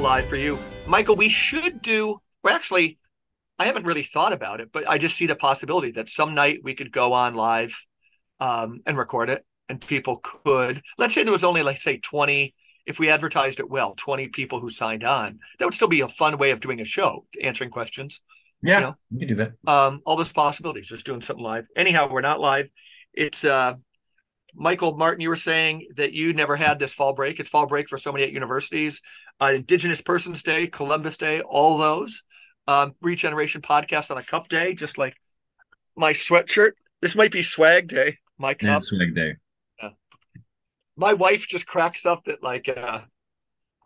live for you. Michael, we should do, well, actually, I haven't really thought about it, but I just see the possibility that some night we could go on live um, and record it, and people could, let's say there was only, like, say, 20, if we advertised it well, 20 people who signed on. That would still be a fun way of doing a show, answering questions. Yeah, You know? we can do that. um, all those possibilities, just doing something live. Anyhow, we're not live. It's uh, Michael Martin. You were saying that you never had this fall break. It's fall break for so many at universities. Uh, Indigenous Persons Day, Columbus Day, all those. Um, Regeneration podcast on a cup day, just like my sweatshirt. This might be swag day. My Yeah, cup. swag day. My wife just cracks up that like uh,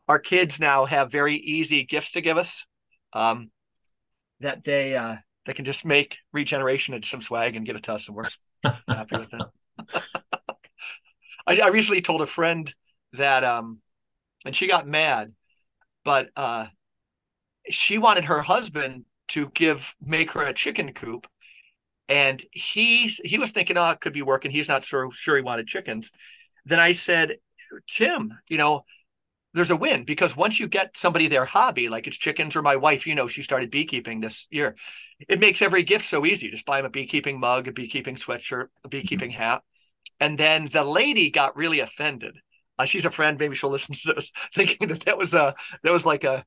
our kids now have very easy gifts to give us. Um, that they uh, they can just make regeneration and some swag and get it to us, and we're happy with it. I, I recently told a friend that um, and she got mad, but uh, she wanted her husband to give make her a chicken coop, and he he was thinking, oh, it could be working. He's not sure sure he wanted chickens. Then I said, Tim, you know, there's a win because once you get somebody their hobby, like it's chickens or my wife, you know, she started beekeeping this year. It makes every gift so easy. Just buy them a beekeeping mug, a beekeeping sweatshirt, a beekeeping hat. And then the lady got really offended. Uh, she's a friend. Maybe she'll listen to this, thinking that that was a that was like a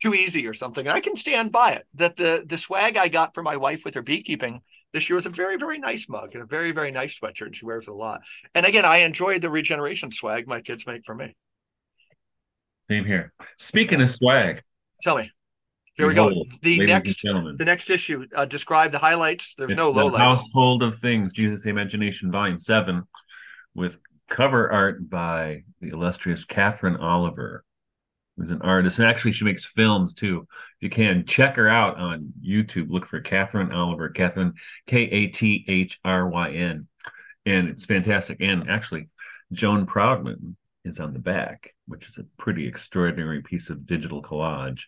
too easy or something. And I can stand by it. That the the swag I got for my wife with her beekeeping this year was a very very nice mug and a very very nice sweatshirt. And she wears it a lot. And again, I enjoyed the regeneration swag my kids make for me. Same here. Speaking of swag, Tell me. Here we go. The next the next issue. Uh, describe the highlights. There's it's no the lowlights. Household of Things, Jesus Imagination, Volume Seven, with cover art by the illustrious Kathryn Oliver, who's an artist, and actually she makes films too. You can check her out on YouTube. Look for Kathryn Oliver, Kathryn K A T H R Y N, and it's fantastic. And actually, Joan Proudman is on the back, which is a pretty extraordinary piece of digital collage.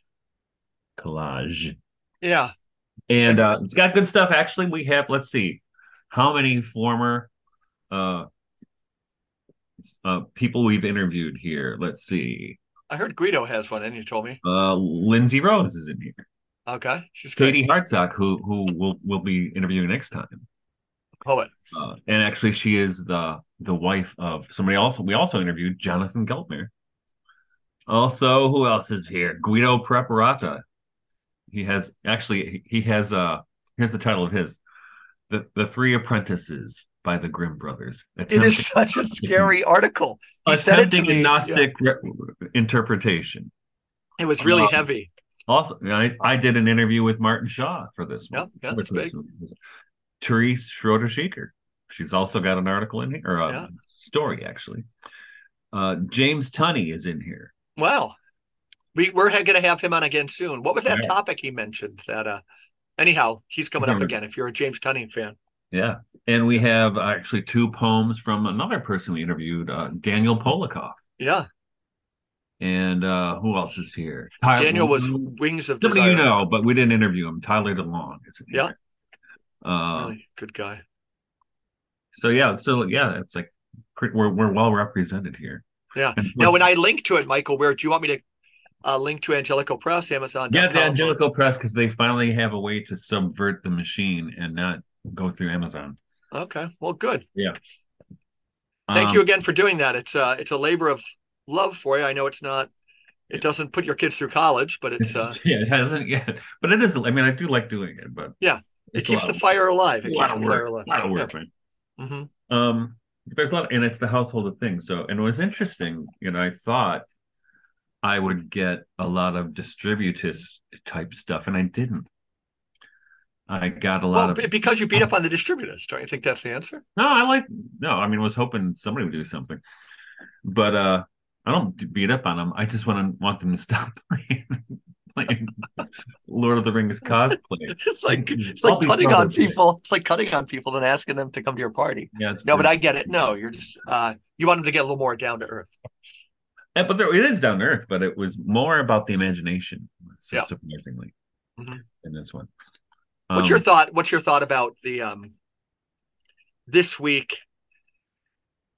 Collage. Yeah. And uh, it's got good stuff. Actually, we have, let's see, how many former uh, uh, people we've interviewed here. Let's see. I heard Guido has one, and you told me. Uh, Lindsay Rose is in here. Okay. She's great. Katie Hartsock, who who will will be interviewing next time. Poet. Uh, and actually, she is the the wife of somebody else. We also interviewed Jonathan Geltner. Also, who else is here? Guido Preparata. He has actually he has uh here's the title of his, the the Three Apprentices by the Grimm brothers. It is such a scary article. He said it to attempting a Yeah. Gnostic re- interpretation. It was really Um, heavy. Also, I, I did an interview with Martin Shaw for this one. Yeah, yeah, which that's was- Therese Schroeder Sheker. She's also got an article in here, or a Yeah. story actually. Uh, James Tunney is in here. Wow. We we're going to have him on again soon. What was that topic he mentioned? That uh. Anyhow, he's coming up again. If you're a James Tunney fan. Yeah. And we have actually two poems from another person we interviewed, uh, Daniel Polikoff. Yeah. And uh, who else is here? Tyler- Daniel was Wings of somebody Desire. you know, but we didn't interview him. Tyler DeLong Yeah. Uh, Really good guy. So yeah, so yeah, it's like pretty, we're we're well represented here. Yeah. Now, when I link to it, Michael, where do you want me to uh, link to Angelico Press, Amazon? yeah, the Angelico Press because they finally have a way to subvert the machine and not go through Amazon. Okay. Well, good. Yeah. Thank Um, you again for doing that. It's uh, it's a labor of love for you. I know it's not. It doesn't put your kids through college, but it's uh, yeah, it hasn't yet, but it is. I mean, I do like doing it, but Yeah, it keeps the fire alive. a It keeps of the work. fire alive. A lot of work, man. hmm Um, there's a lot, and it's the household of things. So, and it was interesting. You know, I thought I would get a lot of distributist type stuff, and I didn't. I got a lot Well, of because you beat up on the distributists, don't you think that's the answer? no. I like no. I mean, I was hoping somebody would do something, but uh, I don't beat up on them. I just want to want them to stop playing playing Lord of the Rings cosplay. It's like it's I'll like cutting on people. It's like cutting on people and asking them to come to your party. Yeah, No, but I get it. No, you're just uh, you want them to get a little more down to earth. Yeah, but there, it is down to earth, but it was more about the imagination, so Yeah. surprisingly, Mhm. in this one. What's Um, your thought? What's your thought about the um this week?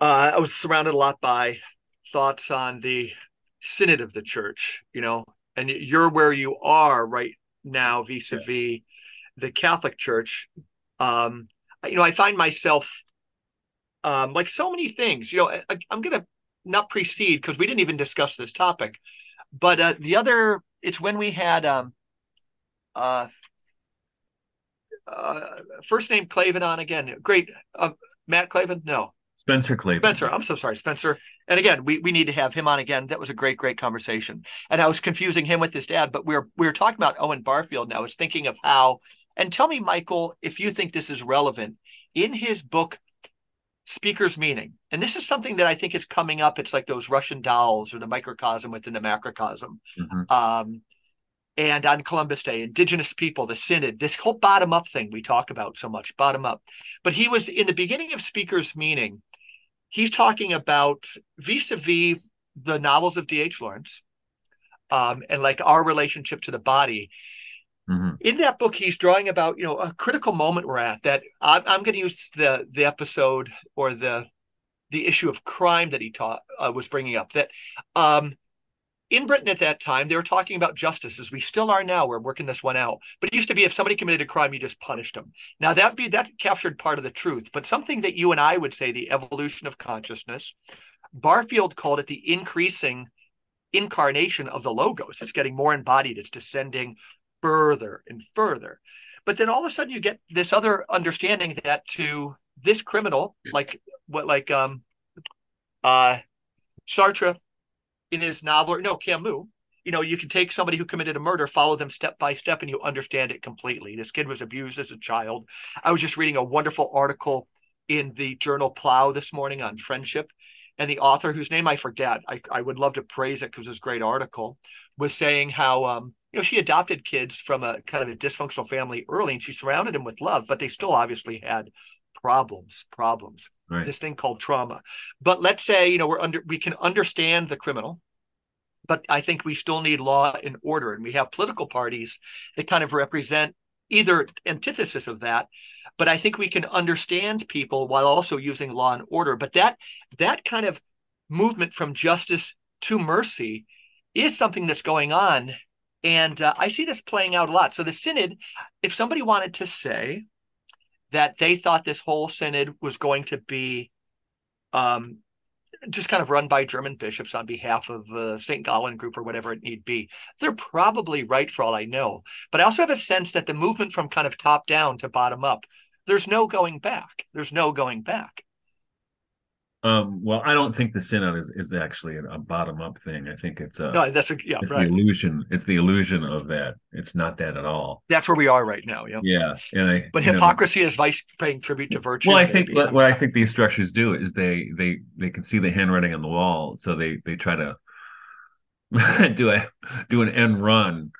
uh, I was surrounded a lot by thoughts on the synod of the church, you know, and you're where you are right now vis-a-vis yeah. the Catholic Church. Um, you know, I find myself um, like so many things. You know, I, am going to not precede because we didn't even discuss this topic, but uh, the other, it's when we had um, uh, uh, first name Klavan on again. Great, uh, Matt Klavan. No, Spencer Klavan. Spencer, I'm so sorry, Spencer. And again, we, we need to have him on again. That was a great, great conversation. And I was confusing him with his dad, but we are we were talking about Owen Barfield. And I was thinking of how. And tell me, Michael, if you think this is relevant in his book, Speaker's Meaning. And this is something that I think is coming up. It's like those Russian dolls or the microcosm within the macrocosm. Mm-hmm. Um, and on Columbus Day, Indigenous people, the Synod, this whole bottom up thing we talk about so much, bottom up. But he was in the beginning of Speaker's Meaning, he's talking about vis a vis the novels of D.H. Lawrence um, and like our relationship to the body. Mm-hmm. In that book, he's drawing about you know a critical moment we're at. That I'm, I'm going to use the the episode or the the issue of crime that he taught uh, was bringing up. That um, in Britain at that time, they were talking about justice as we still are now. We're working this one out. But it used to be if somebody committed a crime, you just punished them. Now that be that captured part of the truth, but something that you and I would say the evolution of consciousness. Barfield called it the increasing incarnation of the logos. It's getting more embodied. It's descending further and further. But then all of a sudden you get this other understanding that to this criminal, like what like um uh Sartre in his novel, or no, Camus, you know, you can take somebody who committed a murder, follow them step by step, and you understand it completely. This kid was abused as a child. I was just reading a wonderful article in the journal Plough this morning on friendship. And the author, whose name I forget, I, I would love to praise it because it's a great article, was saying how um, you know she adopted kids from a kind of a dysfunctional family early, and she surrounded them with love, but they still obviously had problems, problems. Right. This thing called trauma. But let's say you know we're under we can understand the criminal, but I think we still need law and order. And we have political parties that kind of represent either antithesis of that. But I think we can understand people while also using law and order. But that that kind of movement from justice to mercy is something that's going on. And uh, I see this playing out a lot. So the synod, if somebody wanted to say that they thought this whole synod was going to be um, just kind of run by German bishops on behalf of the uh, St. Gallen group or whatever it need be. They're probably right for all I know. But I also have a sense that the movement from kind of top down to bottom up, there's no going back. There's no going back. Um, well, I don't think the synod is, is actually a, bottom up thing. I think it's a no, that's a yeah, it's right. the illusion. It's the illusion of that. It's not that at all. That's where we are right now. Yeah. Yeah. And I but hypocrisy know, is vice paying tribute to virtue. Well, I think what, what I think these structures do is they they they can see the handwriting on the wall, so they they try to do a do an end run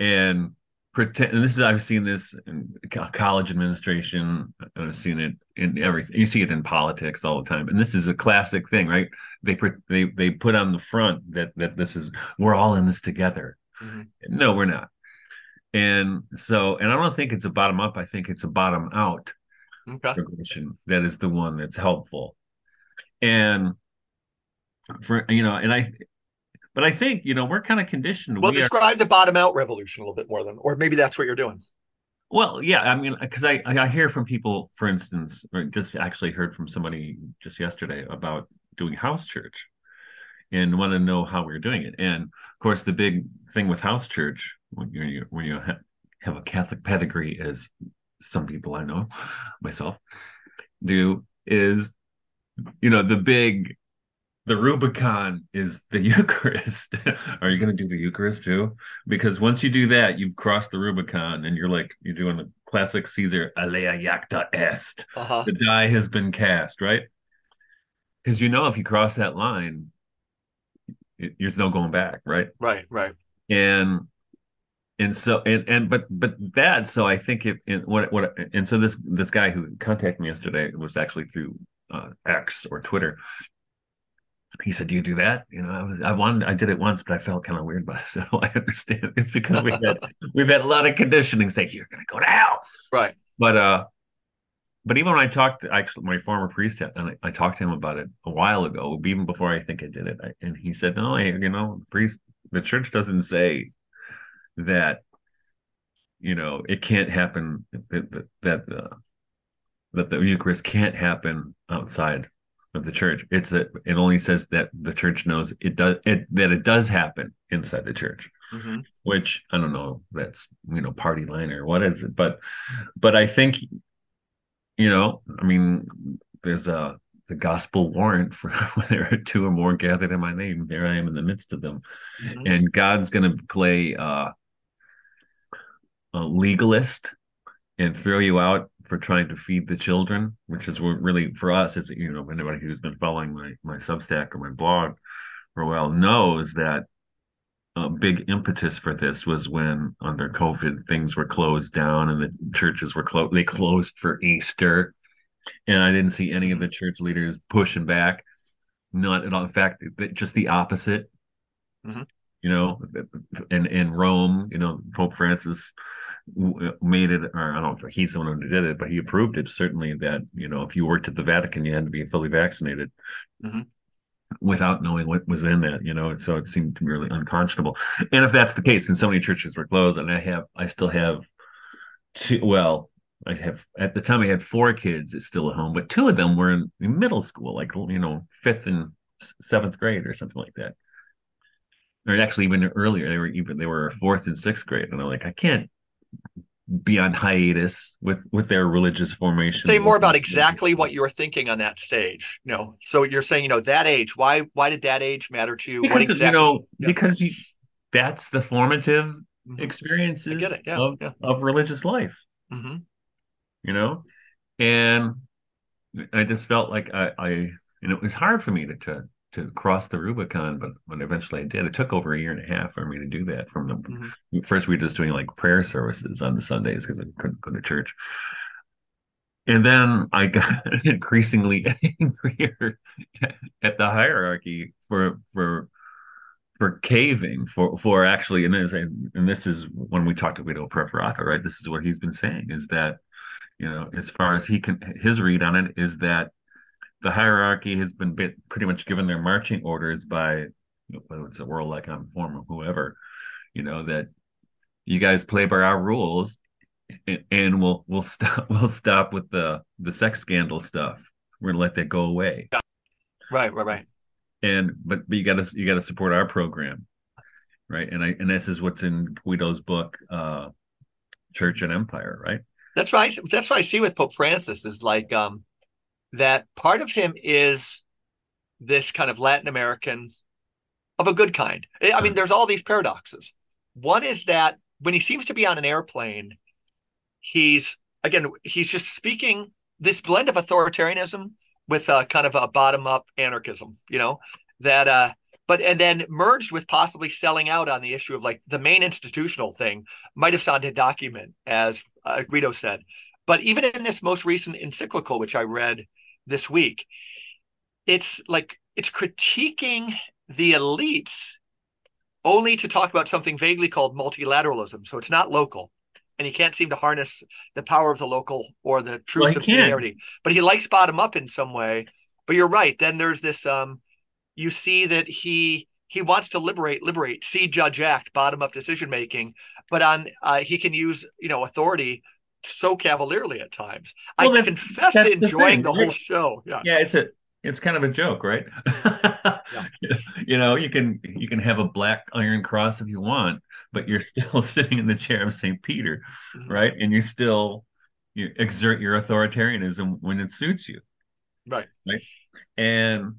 and pretend and this is i've seen this in college administration i've seen it in everything you see it in politics all the time and this is a classic thing right they they they put on the front that that this is we're all in this together mm-hmm. no we're not and so and i don't think it's a bottom up i think it's a bottom out okay. that is the one that's helpful and for you know and i but I think you know we're kind of conditioned. Well, we describe are... the bottom out revolution a little bit more than, or maybe that's what you're doing. Well, yeah, I mean, because I I hear from people, for instance, or just actually heard from somebody just yesterday about doing house church, and want to know how we're doing it. And of course, the big thing with house church when you when you have a Catholic pedigree, as some people I know, myself, do is, you know, the big the Rubicon is the Eucharist. Are you going to do the Eucharist too? Because once you do that, you've crossed the Rubicon and you're like, you're doing the classic Caesar, alea jacta est. Uh-huh. The die has been cast, right? Because you know, if you cross that line, it, there's no going back, right? Right, right. And and so and and but but that so I think it and what what and so this this guy who contacted me yesterday was actually through uh, X or Twitter, he said, "Do you do that?" You know, I was I wanted I did it once, but I felt kind of weird. But I said, "Oh, I understand. It's because we had we've had a lot of conditioning say you're going to go to hell." Right. But uh, but even when I talked to actually my former priest, and I, I, talked to him about it a while ago, even before I think I did it, I, and he said, "No, I, you know, priest, the church doesn't say that, you know, it can't happen that that that, uh, that the Eucharist can't happen outside of the church. It's a, it only says that the church knows it does it that it does happen inside the church." Mm-hmm. Which I don't know, that's you know party line or what is it, but but I think you know, I mean, there's a the gospel warrant for when there are two or more gathered in my name. There I am in the midst of them, mm-hmm. and God's going to play uh, a legalist and throw you out for trying to feed the children, which is what really for us is you know anybody who's been following my my Substack or my blog for a while knows that a big impetus for this was when under COVID things were closed down and the churches were closed. They closed for Easter, and I didn't see any of the church leaders pushing back. Not at all. In fact, just the opposite. Mm-hmm. You know, in in Rome, you know, Pope Francis made it, or I don't know if he's the one who did it, but he approved it certainly that you know if you worked at the Vatican, you had to be fully vaccinated. Mm-hmm without knowing what was in that, you know, and so it seemed to be really unconscionable. And if that's the case, and so many churches were closed, and I have, I still have two, well, I have at the time I had four kids It's still at home, but two of them were in, in middle school, like you know, fifth and seventh grade or something like that. Or actually even earlier, they were even they were fourth and sixth grade, and I'm like, I can't be on hiatus with with their religious formation. Say more about exactly what you were thinking on that stage. You know, so you're saying, you know, that age. Why why did that age matter to you? Because what exactly, you know, yeah. because you that's the formative mm-hmm. experiences yeah, of, yeah. of religious life. Mm-hmm. You know, and I just felt like I, I and it was hard for me to to to cross the Rubicon, but when eventually I did, it took over a year and a half for me to do that. From the mm-hmm. first, we were just doing like prayer services on the Sundays because I couldn't go to church, and then I got increasingly angrier at the hierarchy for for for caving for for actually and this and this is when we talked to Guido Preparata, right? This is what he's been saying is that you know as far as he can his read on it is that the hierarchy has been bit, pretty much given their marching orders by whether it's a World Economic Forum or whoever, you know, that you guys play by our rules and, and we'll we'll stop we'll stop with the the sex scandal stuff. We're gonna let that go away. Right, right, right. And but but you gotta you gotta support our program. Right. And I and this is what's in Guido's book, uh Church and Empire, right? That's right. That's what I see with Pope Francis is like um that part of him is this kind of Latin American of a good kind. I mean, there's all these paradoxes. One is that when he seems to be on an airplane, he's again, he's just speaking this blend of authoritarianism with a kind of a bottom up anarchism, you know, that, uh, but and then merged with possibly selling out on the issue of like the main institutional thing might have sounded document, as uh, Guido said. But even in this most recent encyclical, which I read this week. It's like it's critiquing the elites only to talk about something vaguely called multilateralism. So it's not local. And he can't seem to harness the power of the local or the true well, subsidiarity. But he likes bottom up in some way. But you're right. Then there's this um you see that he he wants to liberate liberate see judge act bottom up decision making but on uh, he can use you know authority so cavalierly at times. Well, I confess to enjoying the, the whole show. Yeah. Yeah, it's a it's kind of a joke, right? yeah. You know, you can you can have a black iron cross if you want, but you're still sitting in the chair of St. Peter, mm-hmm. right? And you still you exert your authoritarianism when it suits you. Right. Right. And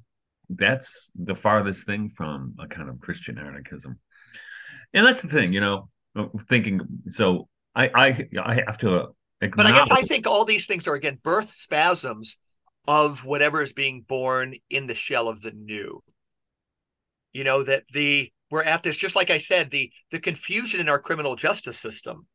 that's the farthest thing from a kind of Christian anarchism. And that's the thing, you know, thinking so I I I have to. But I guess I think all these things are again birth spasms of whatever is being born in the shell of the new. You know that the we're at this just like I said the the confusion in our criminal justice system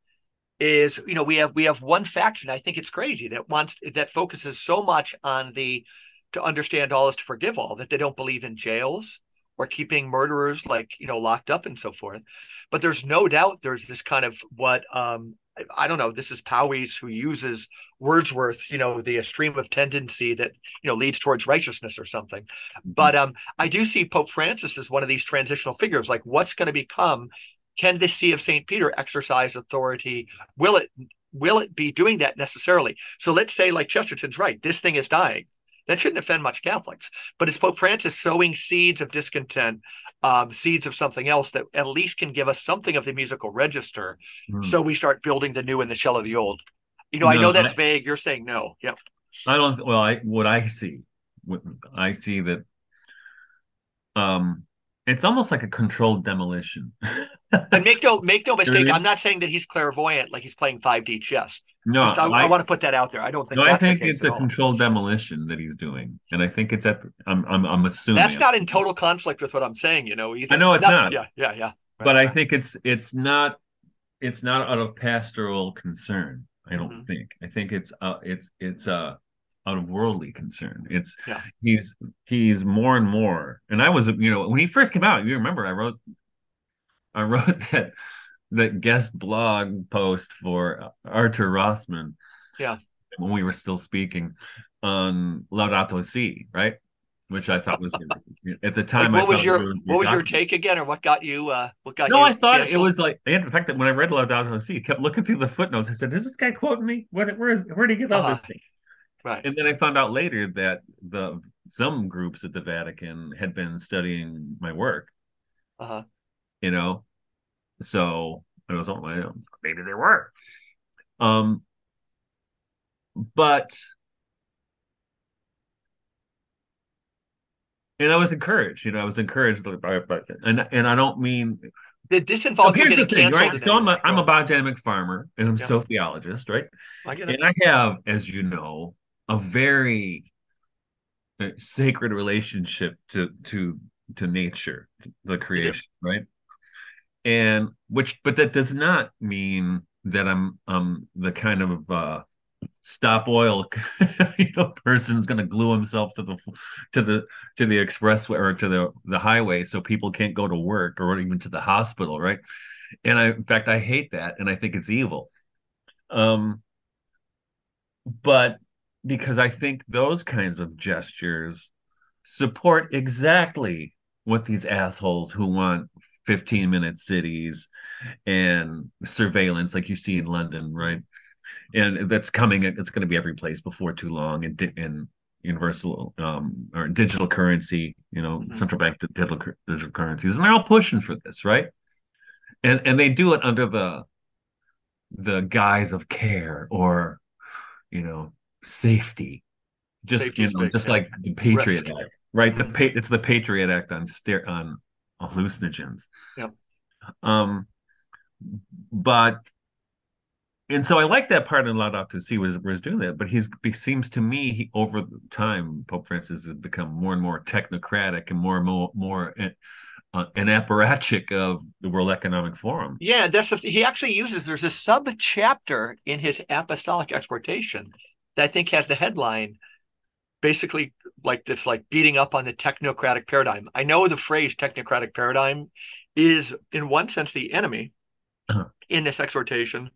is you know we have we have one faction I think it's crazy that wants that focuses so much on the to understand all is to forgive all that they don't believe in jails or keeping murderers like you know locked up and so forth but there's no doubt there's this kind of what um I don't know. This is Powys who uses Wordsworth, you know, the stream of tendency that you know leads towards righteousness or something. Mm-hmm. But um, I do see Pope Francis as one of these transitional figures. Like, what's going to become? Can the See of Saint Peter exercise authority? Will it? Will it be doing that necessarily? So let's say, like Chesterton's right, this thing is dying. That shouldn't offend much Catholics. But is Pope Francis sowing seeds of discontent, um, seeds of something else that at least can give us something of the musical register mm. so we start building the new in the shell of the old? You know, no, I know that's I, vague. You're saying no. Yep. I don't, well, I, what I see, what I see that um, it's almost like a controlled demolition. and make no make no mistake, I'm not saying that he's clairvoyant like he's playing 5D chess. No, Just, I, I, want to put that out there. I don't think. No, I think it's a controlled demolition that he's doing, and I think it's at. I'm I'm, I'm assuming that's not in total conflict with what I'm saying. You know, either. I know it's that's, not. Yeah, yeah, yeah. Right, but right. I think it's it's not it's not out of pastoral concern. I don't mm-hmm. think. I think it's uh it's it's uh out of worldly concern. It's yeah. he's he's more and more. And I was you know when he first came out, you remember I wrote I wrote that that guest blog post for Arthur Rossman. Yeah. When we were still speaking on Laudato Si, right? Which I thought was at the time. Like what was your what was your take again, or what got you? uh What got no, you? No, I thought canceled? it was like. In fact, that when I read Laudato Si, I kept looking through the footnotes. I said, "Is this guy quoting me? What? Where is? Where did he get all uh-huh. this thing?" Right. And then I found out later that the some groups at the Vatican had been studying my work. Uh huh. You know, so I was on my own. Maybe they were. Um, but and I was encouraged. You know, I was encouraged by, by and and I don't mean did this involve you getting thing. Right? So I'm a, I'm a biodynamic farmer and I'm yeah. sociologist, right? I and I have, as you know, a very uh, sacred relationship to to to nature, the creation, right? And which, but that does not mean that I'm um the kind of uh stop oil you know person's going to glue himself to the to the to the expressway or to the the highway so people can't go to work or even to the hospital right? And i in fact i hate that and i think it's evil. Um but because I think those kinds of gestures support exactly what these assholes who want 15 minute cities and surveillance like you see in London, right? And that's coming, it's going to be every place before too long and, and universal um, or digital currency, you know, mm-hmm. central bank digital, digital currencies. And they're all pushing for this, right? And, and they do it under the the guise of care or you know safety, just you know, just like the Patriot Risk. Act, right? Mm-hmm. The it's the Patriot Act on stare on hallucinogens. Yep. Um, but and so I like that part in Laudato Si was was doing that, but he's he seems to me he, over time Pope Francis has become more and more technocratic and more and more more uh, an apparatchik of the World Economic Forum. Yeah, that's the, he actually uses. There's a sub chapter in his apostolic exhortation that I think has the headline basically like this like beating up on the technocratic paradigm. I know the phrase technocratic paradigm is in one sense the enemy uh-huh. in this exhortation.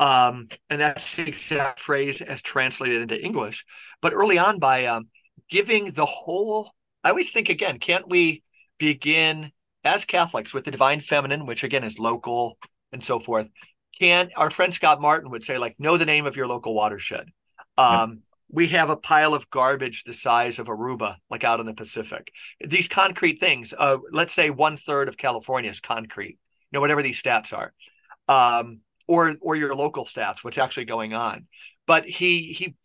Um, and that's the exact phrase as translated into English. But early on, by um, giving the whole, I always think again, can't we begin as Catholics with the divine feminine, which again is local and so forth? Can our friend Scott Martin would say, like, know the name of your local watershed? Um, We have a pile of garbage the size of Aruba, like out in the Pacific. These concrete things, uh, let's say one third of California is concrete, you know, whatever these stats are. Um, or or your local stats, what's actually going on. But he he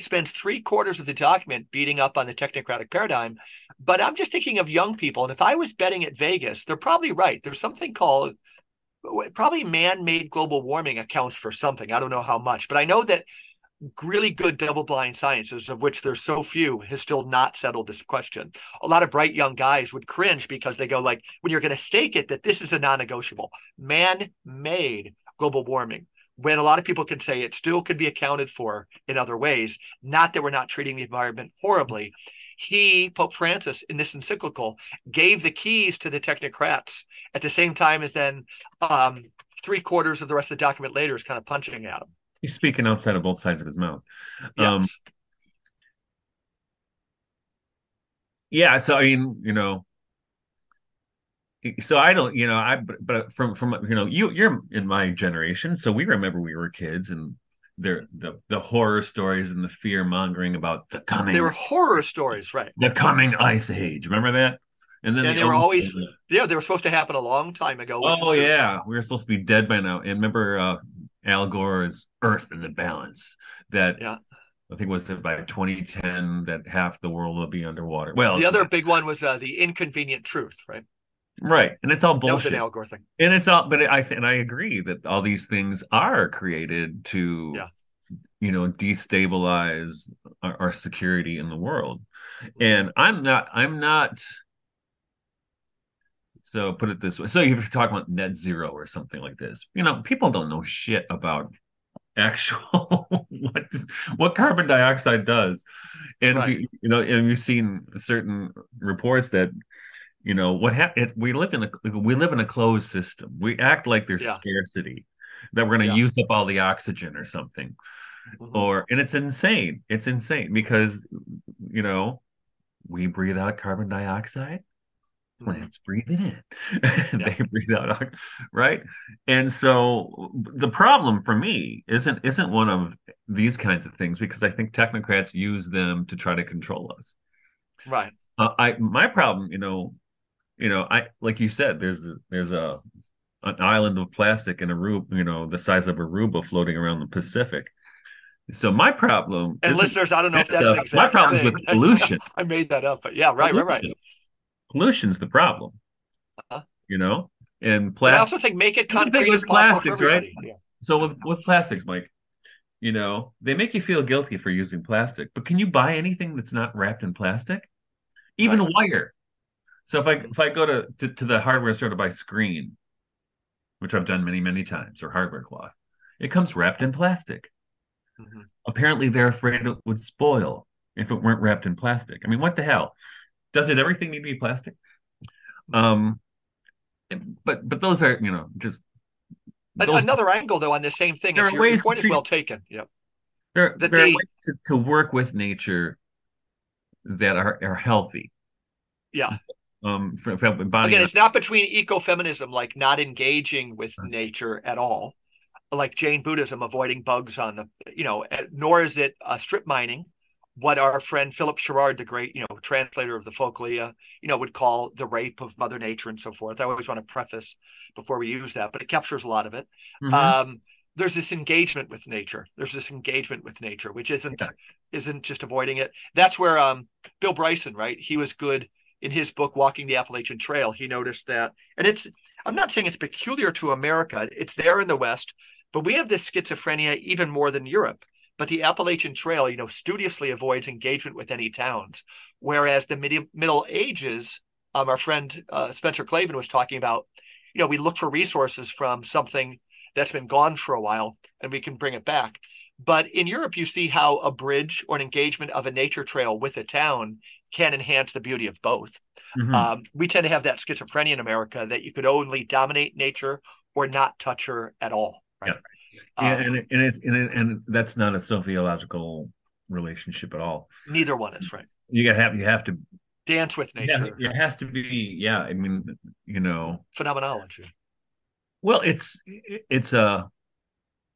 spends three quarters of the document beating up on the technocratic paradigm. But I'm just thinking of young people, and if I was betting at Vegas, they're probably right. There's something called probably man-made global warming accounts for something. I don't know how much, but I know that really good double blind sciences, of which there's so few, has still not settled this question. A lot of bright young guys would cringe because they go like, when you're going to stake it that this is a non-negotiable, man-made global warming. When a lot of people can say it still could be accounted for in other ways, not that we're not treating the environment horribly. he, Pope Francis, in this encyclical, gave the keys to the technocrats at the same time as then um, three quarters of the rest of the document later is kind of punching at him. He's speaking outside of both sides of his mouth. Yes. Um, yeah. So I mean, you know, so I don't, you know, I but from from you know, you you're in my generation, so we remember we were kids and there the the horror stories and the fear mongering about the coming. They were horror stories, right? The coming ice age. Remember that? And then and the they were always yeah, they were supposed to happen a long time ago. oh yeah, we were supposed to be dead by now. And remember uh, Al Gore's Earth in the Balance that yeah. I think was by 2010 that half the world will be underwater. Well, the other big one was uh, the inconvenient truth, right? Right, and it's all bullshit. That was an Al Gore thing, and it's all. But I and I agree that all these things are created to, yeah. you know, destabilize our, our security in the world. And I'm not. I'm not. So put it this way. So if you're talking about net zero or something like this, you know, people don't know shit about actual what what carbon dioxide does and right. you, you know and you've seen certain reports that you know what happened we live in a we live in a closed system we act like there's yeah. scarcity that we're going to yeah. use up all the oxygen or something mm-hmm. or and it's insane it's insane because you know we breathe out carbon dioxide plants breathe it in yeah. they breathe out right and so the problem for me isn't isn't one of these kinds of things because i think technocrats use them to try to control us right uh, i my problem you know you know i like you said there's a there's a an island of plastic in Aruba, you know, the size of Aruba floating around the Pacific. So my problem and listeners, I don't know if that's uh, my problem is with pollution. I made that up, but yeah, right, pollution. right, right pollution's the problem. Uh-huh. You know, and plastic. I also think make it concrete as plastics, right? Yeah. So with with plastics, Mike, you know, they make you feel guilty for using plastic, but can you buy anything that's not wrapped in plastic? Even right. wire. So if I if I go to, to, to the hardware store to buy screen, which I've done many many times, or hardware cloth, it comes wrapped in plastic. Mm-hmm. Apparently, they're afraid it would spoil if it weren't wrapped in plastic. I mean, what the hell? Does it everything need to be plastic? Um, but but those are you know just those, another angle though on the same thing. There are your, ways your point is well taken. Yep. There, there they, are ways to, to work with nature that are are healthy. Yeah. Um, for, for again, it's not between ecofeminism, like not engaging with nature at all, like Jain Buddhism, avoiding bugs on the, you know, nor is it uh, strip mining, what our friend Philip Sherrard, the great, you know, translator of the Philokalia, you know, would call the rape of Mother Nature and so forth. I always want to preface before we use that, but it captures a lot of it. Mm-hmm. Um, there's this engagement with nature. There's this engagement with nature, which isn't isn't just avoiding it. That's where um, Bill Bryson, right? He was good in his book Walking the Appalachian Trail. He noticed that, and it's I'm not saying it's peculiar to America. It's there in the West, but we have this schizophrenia even more than Europe but the Appalachian Trail, you know, studiously avoids engagement with any towns. Whereas the mid- Middle Ages, um, our friend uh, Spencer Klavan was talking about, you know, we look for resources from something that's been gone for a while and we can bring it back. But in Europe, you see how a bridge or an engagement of a nature trail with a town can enhance the beauty of both. Mm-hmm. Um, we tend to have that schizophrenia in America that you could only dominate nature or not touch her at all. Right? Um, and and it, and, it, and, it, and that's not a sociological relationship at all. Neither one is right. You got have you have to dance with nature. Yeah, it has to be. Yeah, I mean, you know, phenomenology. Well, it's it's a. Uh,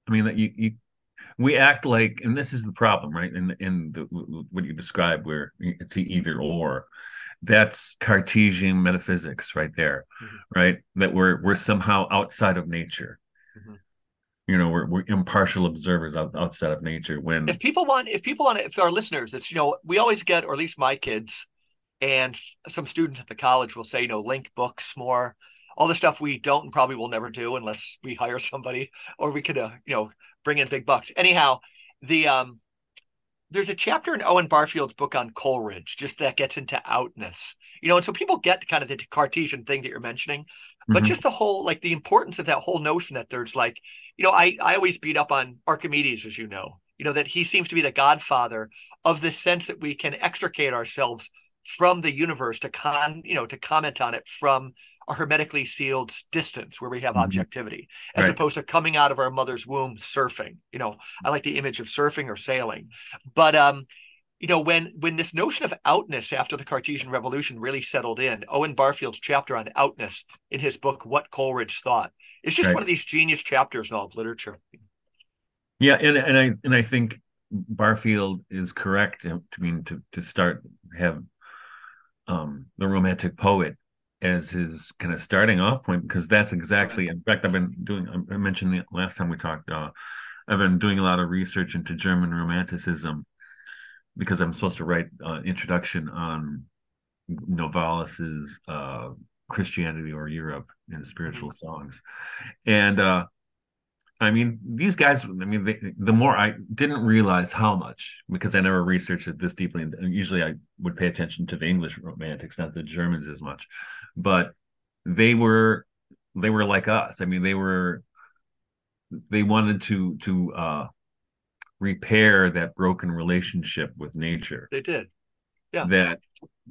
I mean, that you you we act like, and this is the problem, right? In in the, what you describe, where it's either or. That's Cartesian metaphysics, right there, mm-hmm. right? That we're we're somehow outside of nature. Mm-hmm you know we're, we're impartial observers out, outside of nature when if people want if people want if our listeners it's you know we always get or at least my kids and some students at the college will say you know link books more. All the stuff we don't and probably will never do unless we hire somebody or we could uh, you know bring in big bucks. Anyhow the um there's a chapter in Owen Barfield's book on Coleridge, just that gets into outness, you know, and so people get kind of the Cartesian thing that you're mentioning, but mm-hmm. just the whole like the importance of that whole notion that there's like you know i i always beat up on archimedes as you know You know, that he seems to be the godfather of this sense that we can extricate ourselves from the universe to con, you know, to comment on it from a hermetically sealed distance where we have mm-hmm. objectivity, as right. opposed to coming out of our mother's womb surfing. You know, I like the image of surfing or sailing. But um, you know, when when this notion of outness after the Cartesian Revolution really settled in, Owen Barfield's chapter on outness in his book "What Coleridge Thought" is just right. one of these genius chapters in all of literature. Yeah, and and I and I think Barfield is correct. To mean to to start have um, the Romantic poet as his kind of starting off point because that's exactly. In fact, I've been doing. I mentioned the last time we talked. Uh, I've been doing a lot of research into German Romanticism because I'm supposed to write an uh, introduction on Novalis's uh, Christianity or Europe in spiritual mm-hmm. songs, and uh, I mean these guys. I mean, they, the more I didn't realize how much because I never researched it this deeply, and usually I would pay attention to the English Romantics, not the Germans as much, but they were they were like us. I mean, they were they wanted to to uh repair that broken relationship with nature. They did. Yeah. That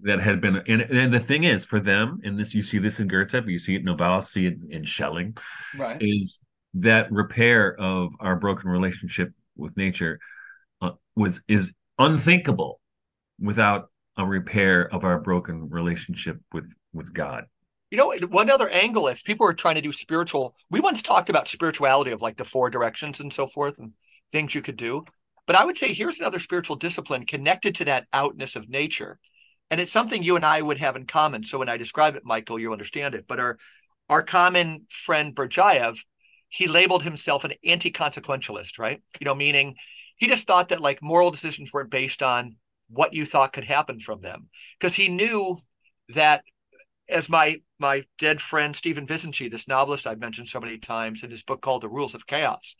that had been and, and the thing is for them, and this you see this in Goethe, but you see it in Novalis, see it in Schelling, right. is that repair of our broken relationship with nature uh, was is unthinkable without a repair of our broken relationship with with God. You know, one other angle, if people are trying to do spiritual, we once talked about spirituality of like the four directions and so forth. And things you could do. But I would say here's another spiritual discipline connected to that outness of nature. And it's something you and I would have in common. So when I describe it, Michael, you understand it. But our our common friend Berdyaev, he labeled himself an anti-consequentialist, right? You know, meaning he just thought that like moral decisions weren't based on what you thought could happen from them. Because he knew that as my my dead friend Stephen Vizinczey, this novelist I've mentioned so many times in his book called The Rules of Chaos,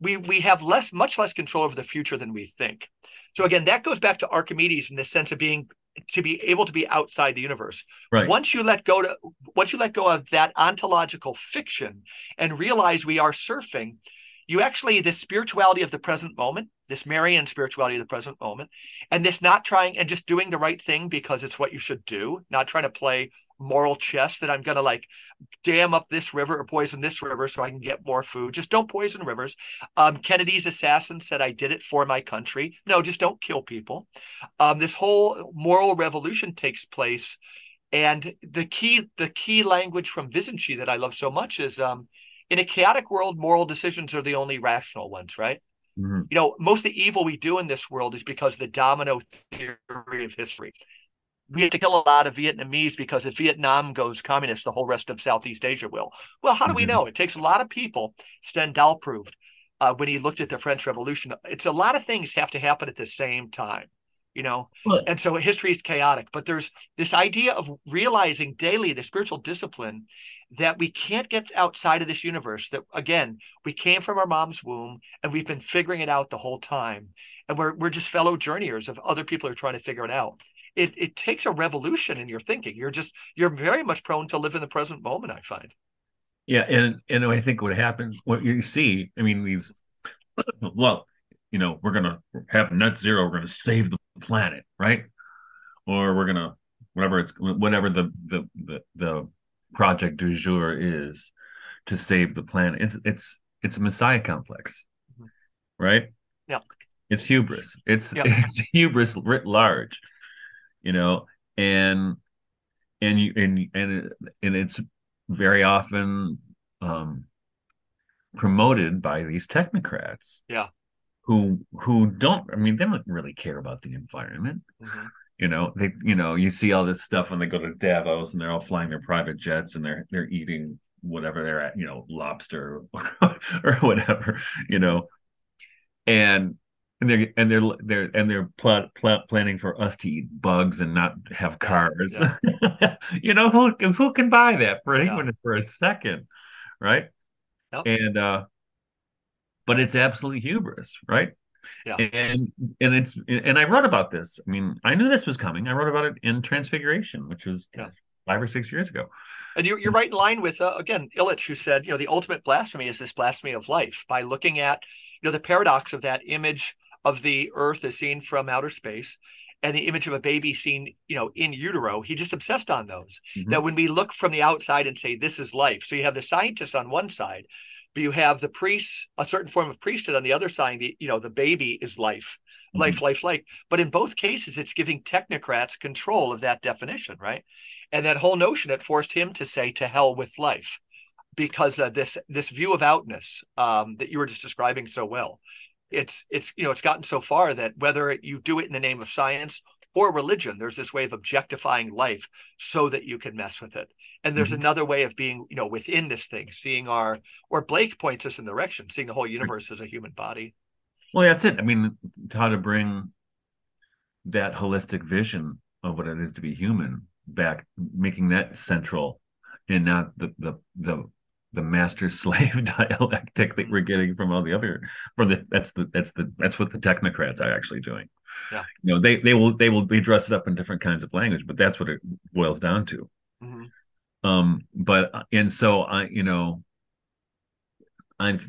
we we have less much less control over the future than we think so again that goes back to archimedes in the sense of being to be able to be outside the universe right. once you let go to once you let go of that ontological fiction and realize we are surfing you actually this spirituality of the present moment this marian spirituality of the present moment and this not trying and just doing the right thing because it's what you should do not trying to play moral chess that i'm going to like dam up this river or poison this river so i can get more food. Just don't poison rivers. Um, kennedy's assassin said i did it for my country. No just don't kill people. Um, this whole moral revolution takes place and the key the key language from Vizinczey that i love so much is um, in a chaotic world, moral decisions are the only rational ones, right? Mm-hmm. You know, most of the evil we do in this world is because the domino theory of history. We have to kill a lot of Vietnamese because if Vietnam goes communist, the whole rest of Southeast Asia will. Well, how do mm-hmm. we know? It takes a lot of people. Stendhal proved uh, when he looked at the French Revolution. It's a lot of things have to happen at the same time you know? And so history is chaotic but there's this idea of realizing daily the spiritual discipline that we can't get outside of this universe that again we came from our mom's womb and we've been figuring it out the whole time. And we're, we're just fellow journeyers of other people who are trying to figure it out. It, it takes a revolution in your thinking. You're just you're very much prone to live in the present moment i find. Yeah and and i think what happens what you see i mean these well you know we're gonna have net zero we're gonna save the planet right or we're gonna whatever it's whatever the the the, the project du jour is to save the planet. It's it's it's a messiah complex, mm-hmm. right? Yeah. It's hubris. It's, yeah. it's hubris writ large, you know, and and you and and and it's very often um promoted by these technocrats. Yeah. Who who don't I mean they don't really care about the environment. Mm-hmm you know they you know you see all this stuff when they go to davos and they're all flying their private jets and they're they're eating whatever they're at you know lobster or whatever you know and and they're and they're they're and they're pl- pl- planning for us to eat bugs and not have cars yeah. you know who who can buy that for even yeah. for a second right yep. and uh but it's absolutely hubris right yeah. And and it's and I wrote about this. I mean, I knew this was coming. I wrote about it in Transfiguration, which was yeah. five or six years ago. And you're, you're right in line with uh, again Illich, who said, you know, the ultimate blasphemy is this blasphemy of life by looking at, you know, the paradox of that image of the Earth as seen from outer space, and the image of a baby seen, you know, in utero. He just obsessed on those. Mm-hmm. That when we look from the outside and say this is life, so you have the scientists on one side, but you have the priests, a certain form of priesthood on the other side. The you know the baby is life, mm-hmm. life, life, life. But in both cases, it's giving technocrats control of that definition, right? And that whole notion it forced him to say to hell with life, because uh, this this view of outness um, that you were just describing so well it's it's you know it's gotten so far that whether you do it in the name of science or religion there's this way of objectifying life so that you can mess with it. And there's mm-hmm. another way of being you know within this thing seeing our or blake points us in the direction seeing the whole universe as a human body. Well yeah, that's it. I mean how to bring that holistic vision of what it is to be human back making that central and not the the the the master slave dialectic that we're getting from all the other from the that's the that's the that's what the technocrats are actually doing. Yeah. You know they they will they will be dressed up in different kinds of language but that's what it boils down to. Mm-hmm. um but and so i you know i've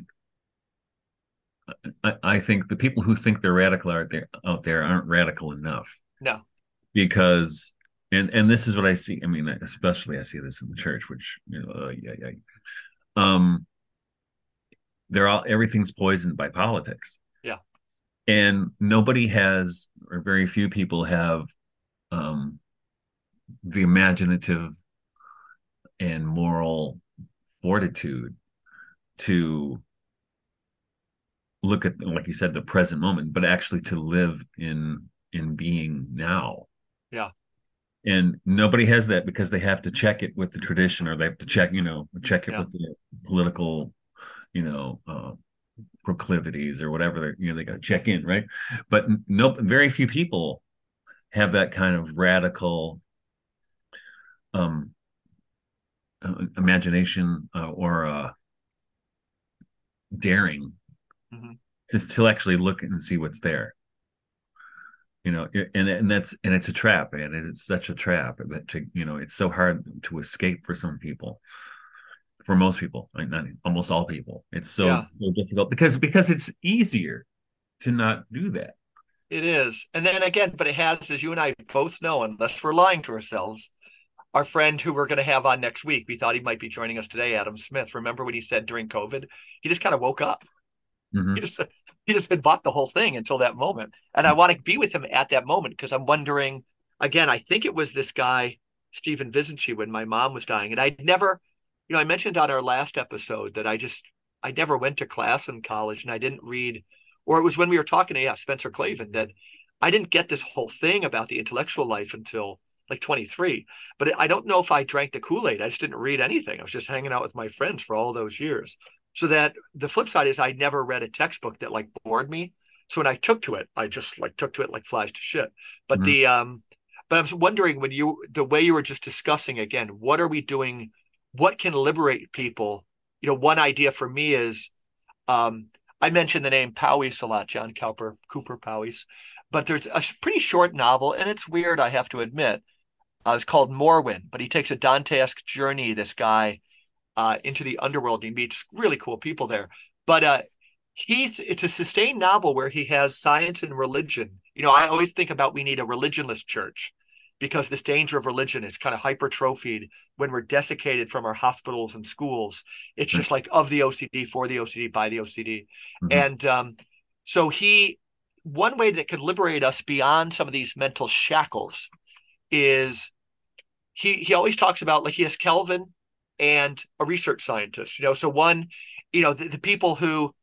I, I think the people who think they're radical out there out there aren't radical enough. No. Because and and this is what i see i mean especially i see this in the church which you know uh, yeah yeah um they're all everything's poisoned by politics. Yeah. And nobody has or very few people have um the imaginative and moral fortitude to look at like you said the present moment but actually to live in in being now. Yeah and nobody has that because they have to check it with the tradition or they have to check you know check it yeah. with the political you know uh, proclivities or whatever they you know they got to check in right but nope very few people have that kind of radical um uh, imagination uh, or uh daring mm-hmm. just to actually look and see what's there you know and and that's and it's a trap and it's such a trap that to you know it's so hard to escape for some people. For most people like not almost all people. It's so, yeah. so difficult because because it's easier to not do that. It is. And then again but it has as you and i both know unless we're lying to ourselves our friend who we're going to have on next week we thought he might be joining us today adam smith. Remember what he said during covid he just kind of woke up? Mm-hmm. he just he just had bought the whole thing until that moment. And I want to be with him at that moment because I'm wondering again, I think it was this guy, Stephen Vizinczey, when my mom was dying. And I'd never, you know, I mentioned on our last episode that I just I never went to class in college and I didn't read, or it was when we were talking to yeah, Spencer Klavan that I didn't get this whole thing about the intellectual life until like 23. But I don't know if I drank the Kool-Aid. I just didn't read anything. I was just hanging out with my friends for all those years. So that the flip side is I never read a textbook that like bored me. So when I took to it, I just like took to it like flies to shit. But mm-hmm. the um but I was wondering when you the way you were just discussing again, what are we doing? What can liberate people? You know, one idea for me is um I mentioned the name Powys a lot, John Cowper, Cooper Powys, but there's a pretty short novel, and it's weird, I have to admit. Uh, it's called Morwyn, but he takes a Dantesque journey, this guy, uh, into the underworld. He meets really cool people there. But uh, he's it's a sustained novel where he has science and religion. You know, I always think about we need a religionless church because this danger of religion is kind of hypertrophied when we're desiccated from our hospitals and schools. It's just like of the OCD, for the OCD, by the OCD. Mm-hmm. And um, so he, one way that could liberate us beyond some of these mental shackles is he he always talks about like he has Calvin and a research scientist. You know, so one, you know, the, the people who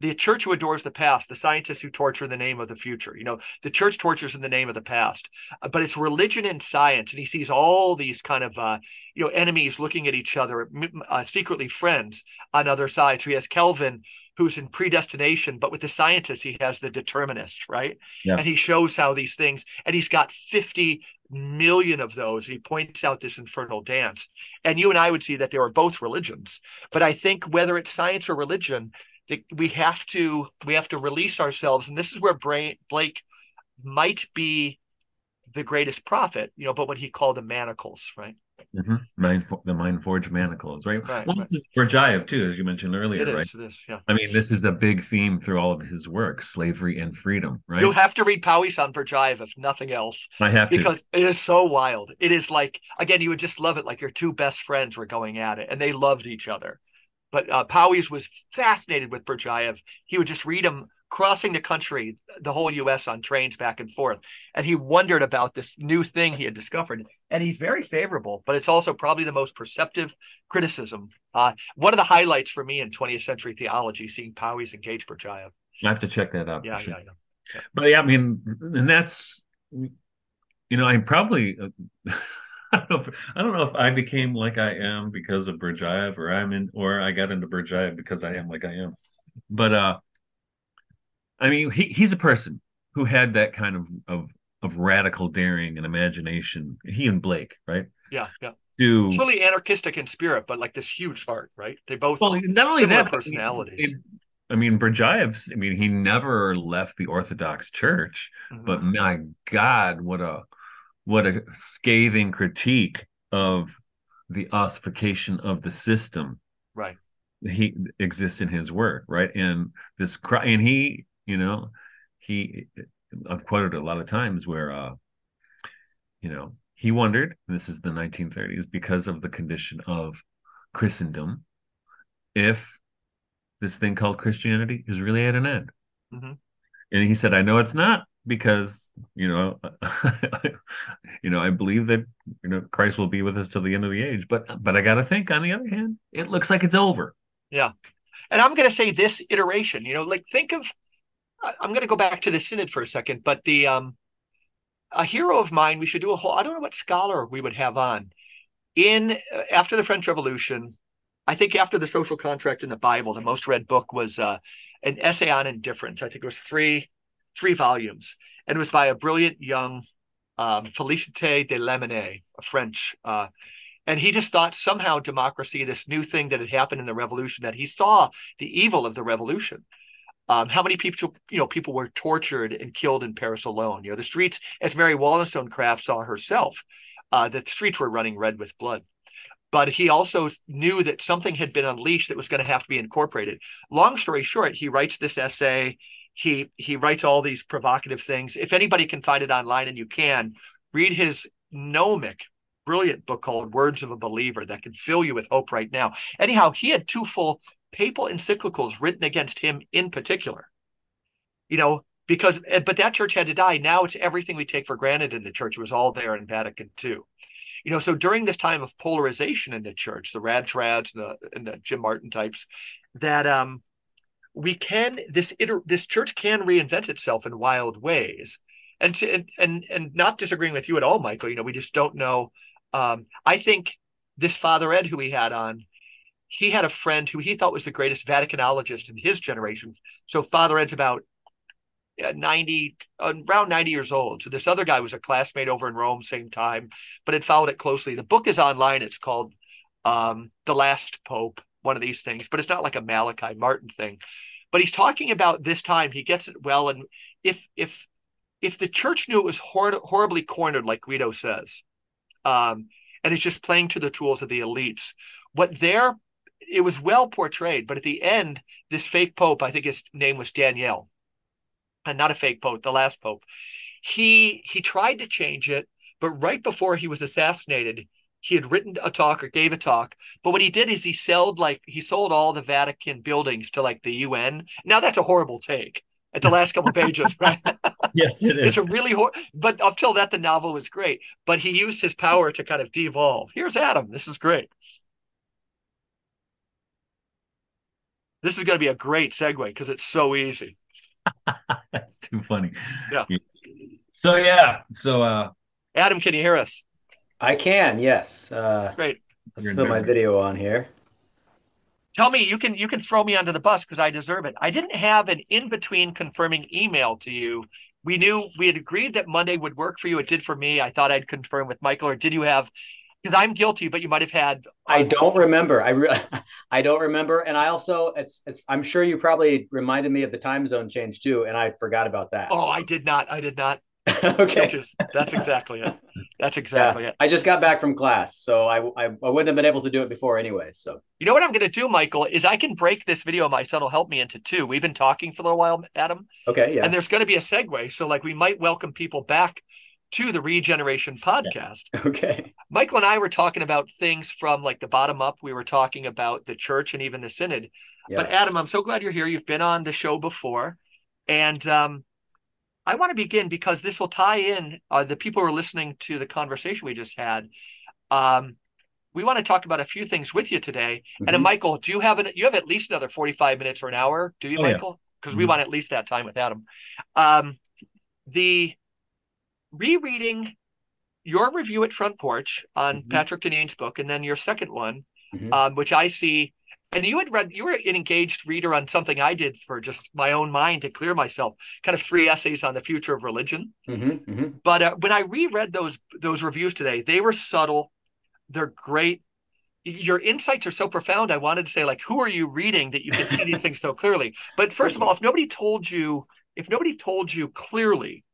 the church who adores the past, the scientists who torture in the name of the future. You know, the church tortures in the name of the past, uh, but it's religion and science, and he sees all these kind of uh, you know enemies looking at each other, uh, secretly friends on other sides. So he has Calvin, who's in predestination, but with the scientist, he has the determinist, right? Yeah. And he shows how these things, and he's got fifty million of those. He points out this infernal dance, and you and I would see that they were both religions, but I think whether it's science or religion we have to we have to release ourselves and this is where Blake might be the greatest prophet, you know, but what he called the manacles, right? Mm-hmm. Mind, the mind forged manacles, right? Right, well, right. this is Berdyaev too, as you mentioned earlier, It is, right? it is, yeah. I mean, this is a big theme through all of his work: slavery and freedom, right? You'll have to read Powys on Berdyaev if nothing else, I have to. because it is so wild. It is like again, you would just love it, like your two best friends were going at it, and they loved each other. But uh, Powys was fascinated with Berdyaev. He would just read him crossing the country, the whole U.S. on trains back and forth, and he wondered about this new thing he had discovered. And he's very favorable, but it's also probably the most perceptive criticism. Uh, one of the highlights for me in 20th century theology, seeing Powys engage Berdyaev. I have to check that out. Yeah, sure. yeah, yeah. But yeah, I mean, and that's you know, I'm probably I don't know if I don't know if I became like I am because of Berdyaev or I'm in or I got into Berdyaev because I am like I am. But uh I mean he he's a person who had that kind of of of radical daring and imagination. He and Blake, right? Yeah, yeah. Do Truly anarchistic in spirit, but like this huge heart, right? They both well, not only that, personalities. it- I mean, Berdyaev's. I mean, he never left the Orthodox Church, Mhm. but my God, what a what a scathing critique of the ossification of the system right. he exists in his work, right? And this cry, and he, you know, he, I've quoted a lot of times where, uh, you know, he wondered. This is the 1930s because of the condition of Christendom, if this thing called Christianity is really at an end. Mhm. And he said, "I know it's not because you know, you know, I believe that you know Christ will be with us till the end of the age. But but I got to think on the other hand, it looks like it's over." Yeah. And I'm going to say this iteration, you know, like think of, I'm going to go back to the synod for a second, but the, um, a hero of mine, we should do a whole, I don't know what scholar we would have on in uh, after the French Revolution. I think after the social contract in the Bible, the most read book was uh, an essay on indifference. I think it was three, three volumes and it was by a brilliant young um, Félicité de Lamennais, a French uh, and he just thought somehow democracy, this new thing that had happened in the revolution, that he saw the evil of the revolution. Um, how many people, you know, people were tortured and killed in Paris alone? You know, the streets, as Mary Wollstonecraft saw herself, uh, the streets were running red with blood. But he also knew that something had been unleashed that was going to have to be incorporated. Long story short, he writes this essay. He he writes all these provocative things. If anybody can find it online, and you can, read his gnomic brilliant book called Words of a Believer that can fill you with hope right now. Anyhow, he had two full papal encyclicals written against him in particular. You know, because but that church had to die. Now it's everything we take for granted in the church. It was all there in Vatican II. You know, so during this time of polarization in the church, the Rad Trads and the, and the Jim Martin types, that um, we can this iter- this church can reinvent itself in wild ways, and to, and and and not disagreeing with you at all, Michael. You know, we just don't know um, I think this Father Ed, who we had on, he had a friend who he thought was the greatest Vaticanologist in his generation. So Father Ed's about uh, 90, around 90 years old. So this other guy was a classmate over in Rome, same time, but had followed it closely. The book is online. It's called um, The Last Pope, one of these things, but it's not like a Malachi Martin thing. But he's talking about this time. He gets it well. And if, if, if the church knew it was hor- horribly cornered, like Guido says, um, and it's just playing to the tools of the elites. What there, it was well portrayed, but at the end, this fake pope, I think his name was Danielle, and not a fake pope, the last pope. He he tried to change it, but right before he was assassinated, he had written a talk or gave a talk. But what he did is he sold like he sold all the Vatican buildings to like the UN. Now that's a horrible take at the last couple of pages, right? Yes, it it's a really hor- but up till that the novel was great but he used his power to kind of devolve here's adam this is great this is going to be a great segue because it's so easy That's too funny. Yeah. So yeah. So uh adam can you hear us I can, yes. Uh, great let's put my video on here. tell me you can you can throw me under the bus because i deserve it i didn't have an in-between confirming email to you we knew we had agreed that monday would work for you it did for me i thought i'd confirm with michael or did you have because i'm guilty but you might have had I don't remember. I re- I don't remember, and I also it's it's. I'm sure you probably reminded me of the time zone change too, and I forgot about that. oh i did not i did not okay. Is, that's exactly it. That's exactly yeah. it. I just got back from class, so I, I, I wouldn't have been able to do it before anyway. So you know what I'm going to do, Michael, is I can break this video. My son will help me into two. We've been talking for a little while, Adam. Okay, yeah. And there's going to be a segue, so like we might welcome people back to the Regeneration podcast. Okay. Michael and I were talking about things from like the bottom up. We were talking about the church and even the synod. Yeah. But Adam, I'm so glad you're here. You've been on the show before, and um, I want to begin because this will tie in uh, the people who are listening to the conversation we just had. Um, we want to talk about a few things with you today. Mm-hmm. And Michael, do you have an, you have at least another 45 minutes or an hour? Do you, oh, Michael? Because yeah. mm-hmm. we want at least that time with Adam. Um, the rereading your review at Front Porch on mm-hmm. Patrick Deneen's book, and then your second one, mm-hmm. um, which I see and you had read you were an engaged reader on something i did for just my own mind to clear myself kind of three essays on the future of religion. Mm-hmm, mm-hmm. but uh, when i reread those those reviews today they were subtle they're great. Your insights are so profound i wanted to say like who are you reading that you can see these things so clearly? But first of all if nobody told you if nobody told you clearly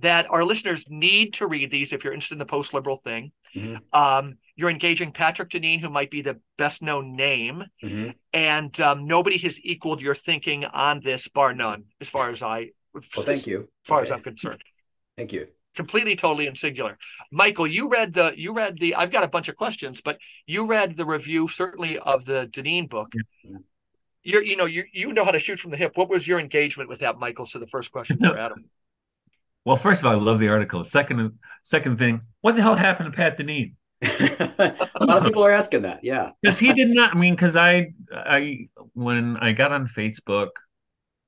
that our listeners need to read these if you're interested in the post liberal thing. Mm-hmm. Um, you're engaging Patrick Deneen, who might be the best known name, mm-hmm. and um, nobody has equaled your thinking on this, bar none, as far as I. Well, thank you. As far okay. as I'm concerned. Thank you. Completely, totally, and singular. Michael, you read the you read the. I've got a bunch of questions, but you read the review certainly of the Deneen book. Mm-hmm. You're, you know, you you know how to shoot from the hip. What was your engagement with that, Michael? So the first question for Adam. Well, first of all, I love the article. Second, second thing, what the hell happened to Pat Deneen? a lot of people are asking that. Yeah, because he did not. I mean, because I, I when I got on Facebook,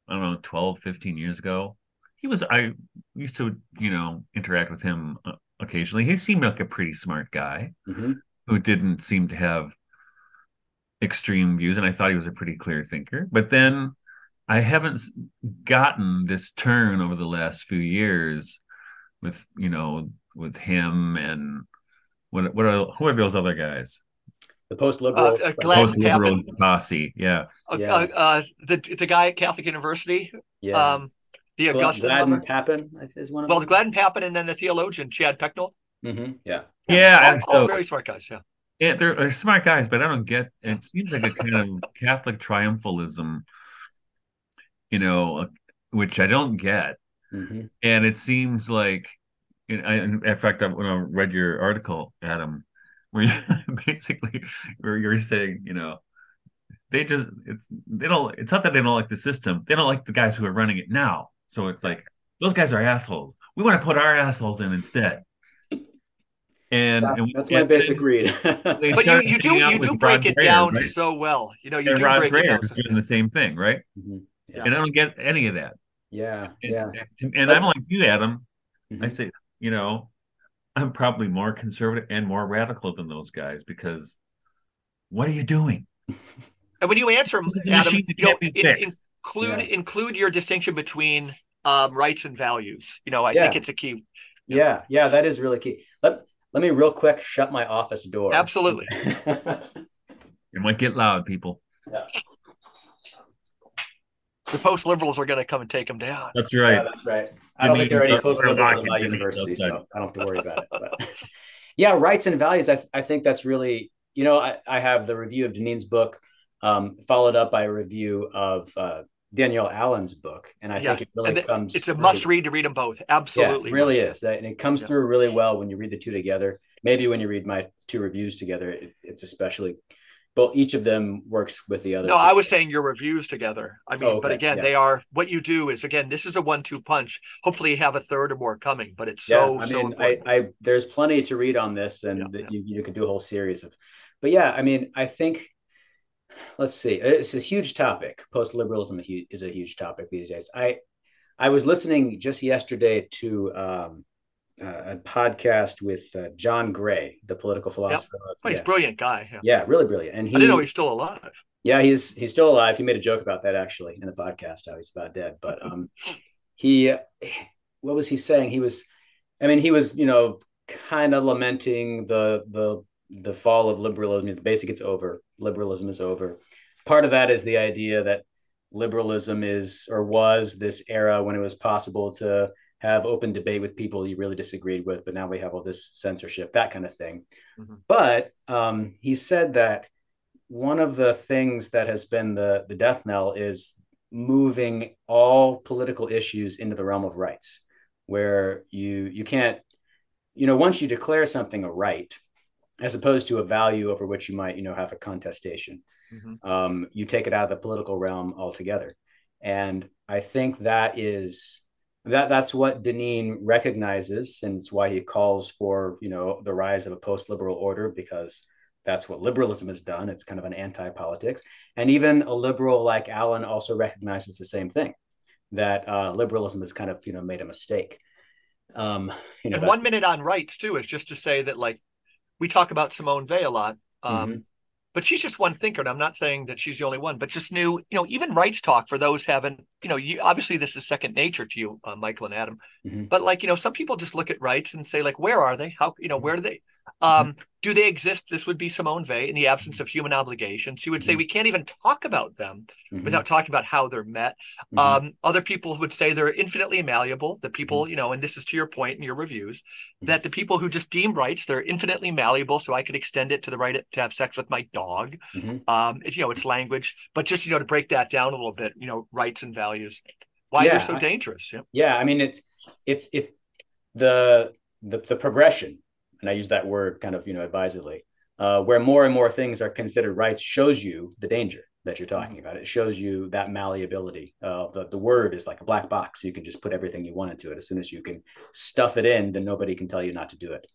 I don't know, 12, 15 years ago, he was. I used to, you know, interact with him uh, occasionally. He seemed like a pretty smart guy mm-hmm. who didn't seem to have extreme views, and I thought he was a pretty clear thinker. But then I haven't gotten this turn over the last few years with you know with him and what what are who are those other guys? The post liberal, uh, uh, post liberal posse, yeah. Uh, yeah. Uh, uh, the the guy at Catholic University, yeah. Um, the Augustine Gladden Pappin is one of well, them. the Gladden Pappin, and then the theologian Chad Pecknold. Mm-hmm. Yeah, yeah, all, all very smart guys. Yeah. Yeah, they're, they're smart guys, but I don't get. It seems like a kind of Catholic triumphalism you know, which I don't get. Mm-hmm. And it seems like, in fact, when I read your article, Adam, where you basically where you're saying, you know, they just it's they don't it's not that they don't like the system, they don't like the guys who are running it now. So it's like those guys are assholes. We want to put our assholes in instead. And, yeah, and that's my basic read. but you, you do you do break it down right? so well. You know, you and do Rod break Dreher it down. So doing the same thing, right? Mm-hmm. Yeah. And I don't get any of that. Yeah. It's, yeah. And but, I'm like you, Adam. Mm-hmm. I say, you know, I'm probably more conservative and more radical than those guys because what are you doing? And when you answer, Adam, you know, in, include yeah. include your distinction between um, rights and values. You know, I yeah. think it's a key. Yeah, yeah, that is really key. Let let me real quick shut my office door. Absolutely. it might get loud, people. Yeah the post liberals are going to come and take them down. That's right. Yeah, that's right. I don't think there are any post liberals at my university, so I don't have to worry about it. But yeah, rights and values. I, I think that's really, you know, I, I have the review of Deneen's book, um, followed up by a review of uh, Danielle Allen's book, and I yeah. think it really the, comes. It's a really, must read to read them both. Absolutely, yeah, really is. That, and it comes yeah. through really well when you read the two together. Maybe when you read my two reviews together, it, it's especially but each of them works with the other. No, I was saying your reviews together. I mean, oh, okay. but again, yeah. they are what you do is again, this is a one-two punch. Hopefully, you have a third or more coming, but it's so. Yeah, I mean, so I, I, there's plenty to read on this, and yeah, you you can do a whole series of. But yeah, I mean, I think. Let's see. It's a huge topic. Post liberalism is a huge topic these days. I I was listening just yesterday to um, uh, a podcast with uh, John Gray, the political philosopher. Yep. Oh, he's yeah. brilliant guy. Yeah. yeah. really brilliant. And he, I didn't know he's still alive. Yeah, he's he's still alive. He made a joke about that actually in the podcast. How he's about dead, but um, he, what was he saying? He was, I mean, he was you know kind of lamenting the the the fall of liberalism. It's basically it's over. Liberalism is over. Part of that is the idea that liberalism is or was this era when it was possible to have open debate with people you really disagreed with, but now we have all this censorship, that kind of thing. Mhm. But um, he said that one of the things that has been the the death knell is moving all political issues into the realm of rights, where you you can't, you know, once you declare something a right, as opposed to a value over which you might, you know, have a contestation, Mhm. um, you take it out of the political realm altogether. And I think that is that that's what Deneen recognizes, and it's why he calls for, you know, the rise of a post-liberal order because that's what liberalism has done. It's kind of an anti-politics, and even a liberal like Allen also recognizes the same thing that uh, liberalism has kind of, you know, made a mistake. Um, you know, and one minute on rights too is just to say that like we talk about Simone Weil a lot, um, Mhm. But she's just one thinker, and I'm not saying that she's the only one. But just new you know, even rights talk for those haven't, you know, you obviously this is second nature to you, uh, Michael and Adam. Mhm. But like you know, some people just look at rights and say like, where are they? How you know where do they? Um, do they exist? This would be Simone Weil in the absence of human obligations. She would say we can't even talk about them Mhm. without talking about how they're met. Mhm. Um, other people would say they're infinitely malleable. The Mm-hmm. people, you know, and this is to your point in your reviews, that the people who just deem rights, they're infinitely malleable. So I could extend it to the right to have sex with my dog. Um, it's, you know, it's language, but just, you know, to break that down a little bit, you know, rights and values, why Yeah, they're so I- dangerous. Yeah. Yeah, I mean it's it's it the the the progression, and I use that word kind of you know advisedly, uh, where more and more things are considered rights shows you the danger that you're talking about. It shows you that malleability. Uh, the the word is like a black box. You can just put everything you want into it. As soon as you can stuff it in, then nobody can tell you not to do it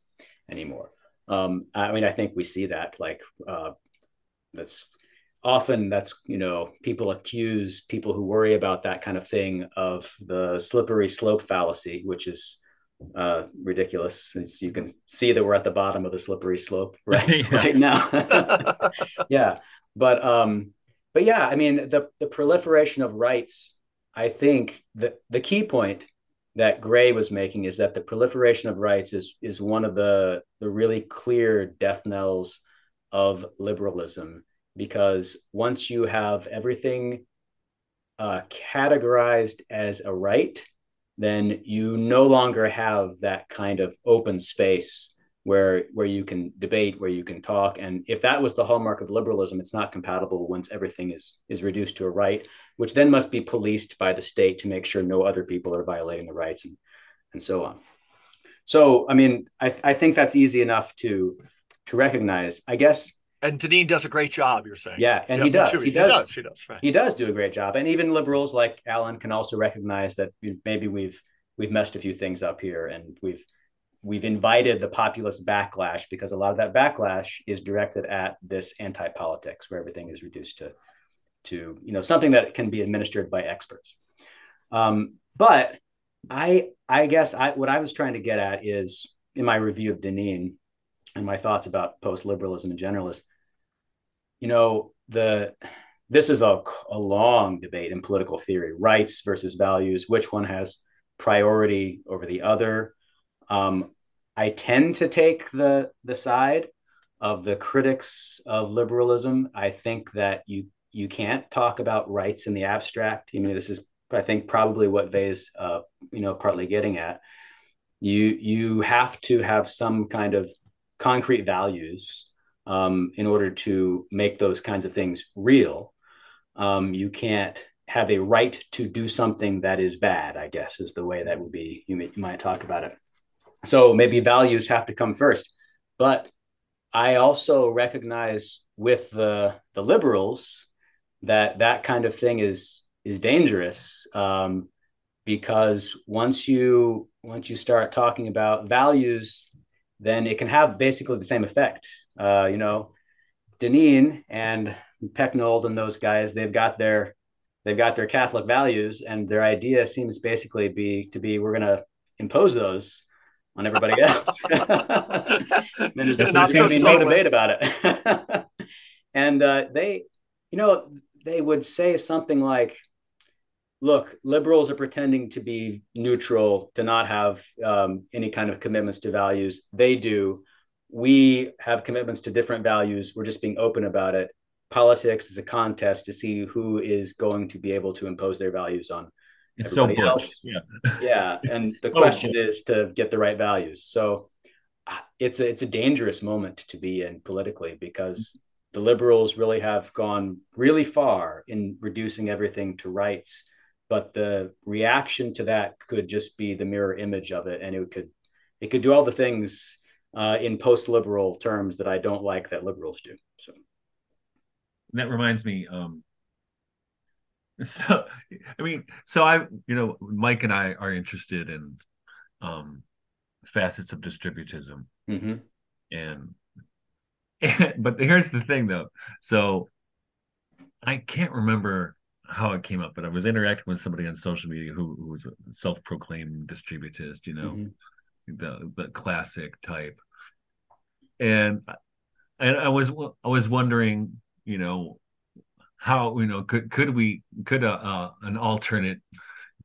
anymore. Um, I mean, I think we see that like uh, that's often that's you know people accuse people who worry about that kind of thing of the slippery slope fallacy which is uh ridiculous since you can see that we're at the bottom of the slippery slope right Yeah. right now yeah but um but yeah i mean the the proliferation of rights i think that the key point that gray was making is that the proliferation of rights is is one of the the really clear death knells of liberalism because once you have everything uh, categorized as a right, then you no longer have that kind of open space where where you can debate, where you can talk. And if that was the hallmark of liberalism, it's not compatible once everything is is reduced to a right, which then must be policed by the state to make sure no other people are violating the rights and and so on. So, I mean, I, I think that's easy enough to to recognize. I guess And Deneen does a great job, you're saying. yeah, and Yeah, he me does. He does. He does. Right. He does do a great job, and even liberals like Allen can also recognize that maybe we've we've messed a few things up here, and we've we've invited the populist backlash because a lot of that backlash is directed at this anti-politics, where everything is reduced to to you know something that can be administered by experts. Um, but I I guess I what I was trying to get at is in my review of Deneen and my thoughts about post-liberalism in general is, you know, the this is a, a long debate in political theory rights versus values which one has priority over the other. Um, i tend to take the the side of the critics of liberalism. I think that you you can't talk about rights in the abstract. I mean this is i think probably what Weil's uh, you know partly getting at. You you have to have some kind of concrete values um, in order to make those kinds of things real um, you can't have a right to do something that is bad i guess is the way that would be you, may, you might talk about it. So maybe values have to come first but i also recognize with the the liberals that that kind of thing is is dangerous um, because once you once you start talking about values then it can have basically the same effect uh, you know deneen and Pecknold and those guys, they've got their they've got their Catholic values, and their idea seems basically be to be we're going to impose those on everybody else. and there's, there's Not going so to be no debate about it. and uh, they, you know, they would say something like, "Look, liberals are pretending to be neutral, to not have um, any kind of commitments to values. They do." We have commitments to different values. We're just being open about it politics is a contest to see who is going to be able to impose their values on it's everybody Bush. else. Yeah. Yeah, and the So question is to get the right values. So uh, it's a it's a dangerous moment to be in politically because the liberals really have gone really far in reducing everything to rights, but the reaction to that could just be the mirror image of it, and it could it could do all the things uh, in post liberal terms that I don't like that liberals do. So that reminds me um so i mean so i you know mike and i are interested in um facets of distributism mhm. and, and but here's the thing though so i can't remember how it came up but i was interacting with somebody on social media who, who was a self-proclaimed distributist you know Mhm. the the classic type and and i was i was wondering you know how you know could could we could a, uh, an alternate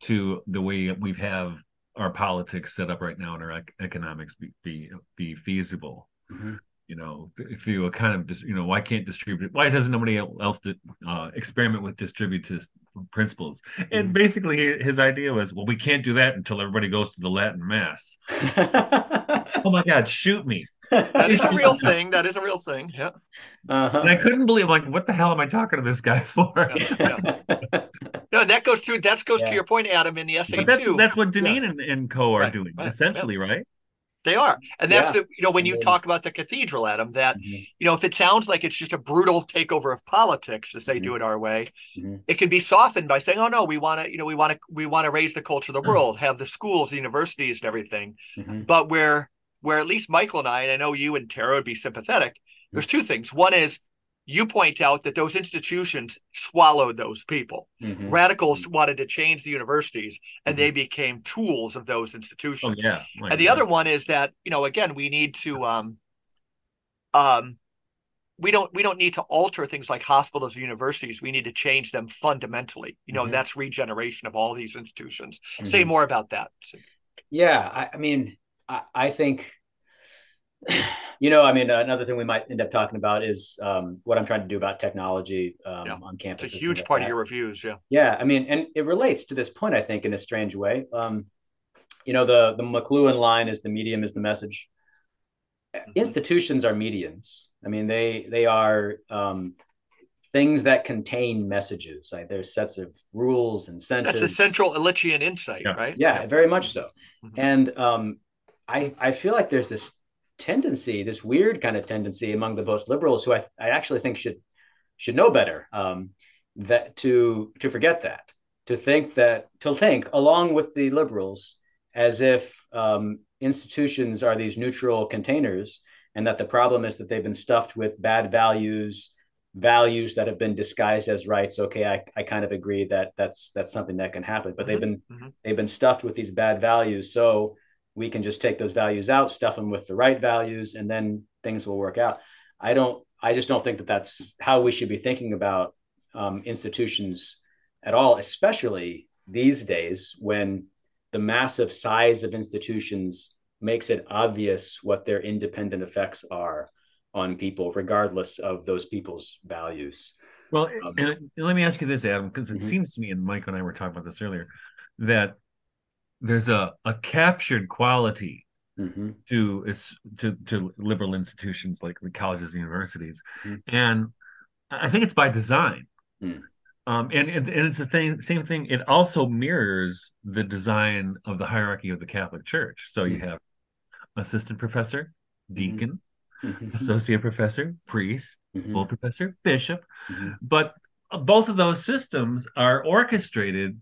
to the way we have our politics set up right now and our economics be be, be feasible Mhm. You know through a kind of dis- you know why can't distribute why doesn't nobody else uh, experiment with distributist principles and Mhm. basically his idea was well we can't do that until everybody goes to the latin mass oh my god shoot me That is a real thing. That is a real thing. Yeah. Uh-huh. and i couldn't believe like what the hell am i talking to this guy for No, that goes to that goes Yeah. to your point, Adam, in the essay but that's too. that's what Deneen and, and co are Right, doing right, essentially right They are, and that's Yeah. the you know when you talk about the cathedral, Adam, that Mhm. you know if it sounds like it's just a brutal takeover of politics to say Mm-hmm. do it our way, Mhm. it can be softened by saying, oh no, we want to you know we want to we want to raise the culture of Mm. the world, have the schools, the universities, and everything. Mhm. But where where at least Michael and I, and I know you and Tara would be sympathetic. There's two things. One is you point out that those institutions swallowed those people. Mhm. Radicals wanted to change the universities, and Mhm. they became tools of those oh institutions. yeah my and the other one is that you know again we need to um um we don't we don't need to alter things like hospitals and universities we need to change them fundamentally you know Mhm. that's regeneration of all these institutions say Mhm. more about that Yeah, I, I mean, I, I think, you know, I mean, another thing we might end up talking about is um, what I'm trying to do about technology um, Yeah. on campus. it's a huge part of your reviews yeah Yeah, I mean, and it relates to this point, I think, in a strange way. Um, you know, the the McLuhan line is the medium is the message. Institutions are mediums. I mean, they they are um, things that contain messages. Like there's sets of rules, and incentives. that's the central Illichian insight Yeah. right Yeah, very much so. Mhm. And um, I I feel like there's this tendency, this weird kind of tendency among the most liberals who I, I actually think should should know better um, that to to forget that to think that to think along with the liberals as if um, institutions are these neutral containers and that the problem is that they've been stuffed with bad values values that have been disguised as rights. Okay i, I kind of agree that that's that's something that can happen but they've been mhm. they've been stuffed with these bad values. So we can just take those values out stuff them with the right values and then things will work out i don't i just don't think that that's how we should be thinking about um, institutions at all especially these days when the massive size of institutions makes it obvious what their independent effects are on people regardless of those people's values Well, Um, and, let me ask you this, Adam, because it Mhm. seems to me, and Mike and I were talking about this earlier, that there's a, a captured quality Mhm. to is to to liberal institutions like the colleges and universities, Mhm. and I think it's by design. Mm. Um, and, and and it's the thing, same thing. It also mirrors the design of the hierarchy of the Catholic Church. So you Mm. have assistant professor, deacon, Mhm. associate professor, priest, full professor, bishop, but both of those systems are orchestrated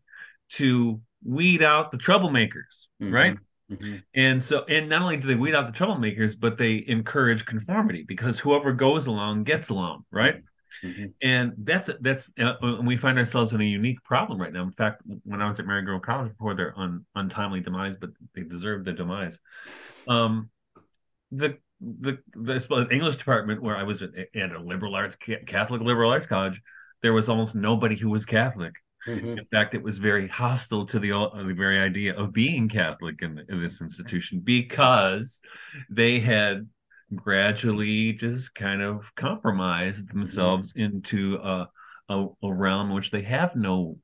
to weed out the troublemakers Mhm. right Mhm. and so and not only do they weed out the troublemakers but they encourage conformity because whoever goes along gets along right Mhm. and that's that's uh, we find ourselves in a unique problem right now in fact when i was at marygrove college before their un, untimely demise but they deserved the demise um the the the english department where i was at, at a liberal arts catholic liberal arts college there was almost nobody who was catholic Mhm. in fact, it was very hostile to the, uh, the very idea of being Catholic in, in this institution because they had gradually just kind of compromised themselves into a, a, a realm which they have no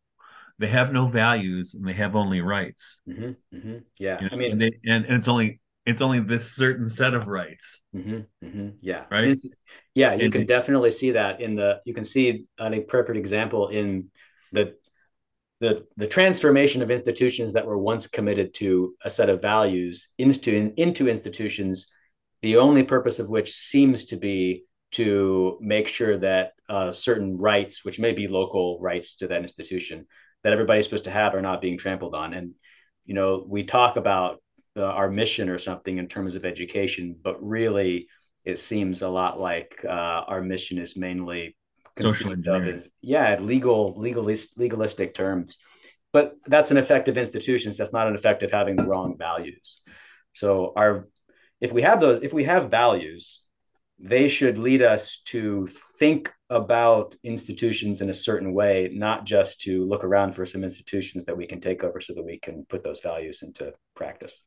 they have no values and they have only rights. Mm-hmm, mm-hmm. Yeah, You know, I mean, and, they, and and it's only it's only this certain set of rights. Mm-hmm, mm-hmm. Yeah. Right. It's- yeah, you And- can definitely see that in the. You can see a perfect example in the the the transformation of institutions that were once committed to a set of values into into institutions, the only purpose of which seems to be to make sure that uh, certain rights, which may be local rights to that institution, that everybody's supposed to have, are not being trampled on. And you know, we talk about uh, our mission or something in terms of education, but really it seems a lot like uh, our mission is mainly Social engineering. yeah legal legalist legalistic terms but that's an effective institution so that's not an effective having the wrong values so our if we have those if we have values they should lead us to think about institutions in a certain way not just to look around for some institutions that we can take over so that we can put those values into practice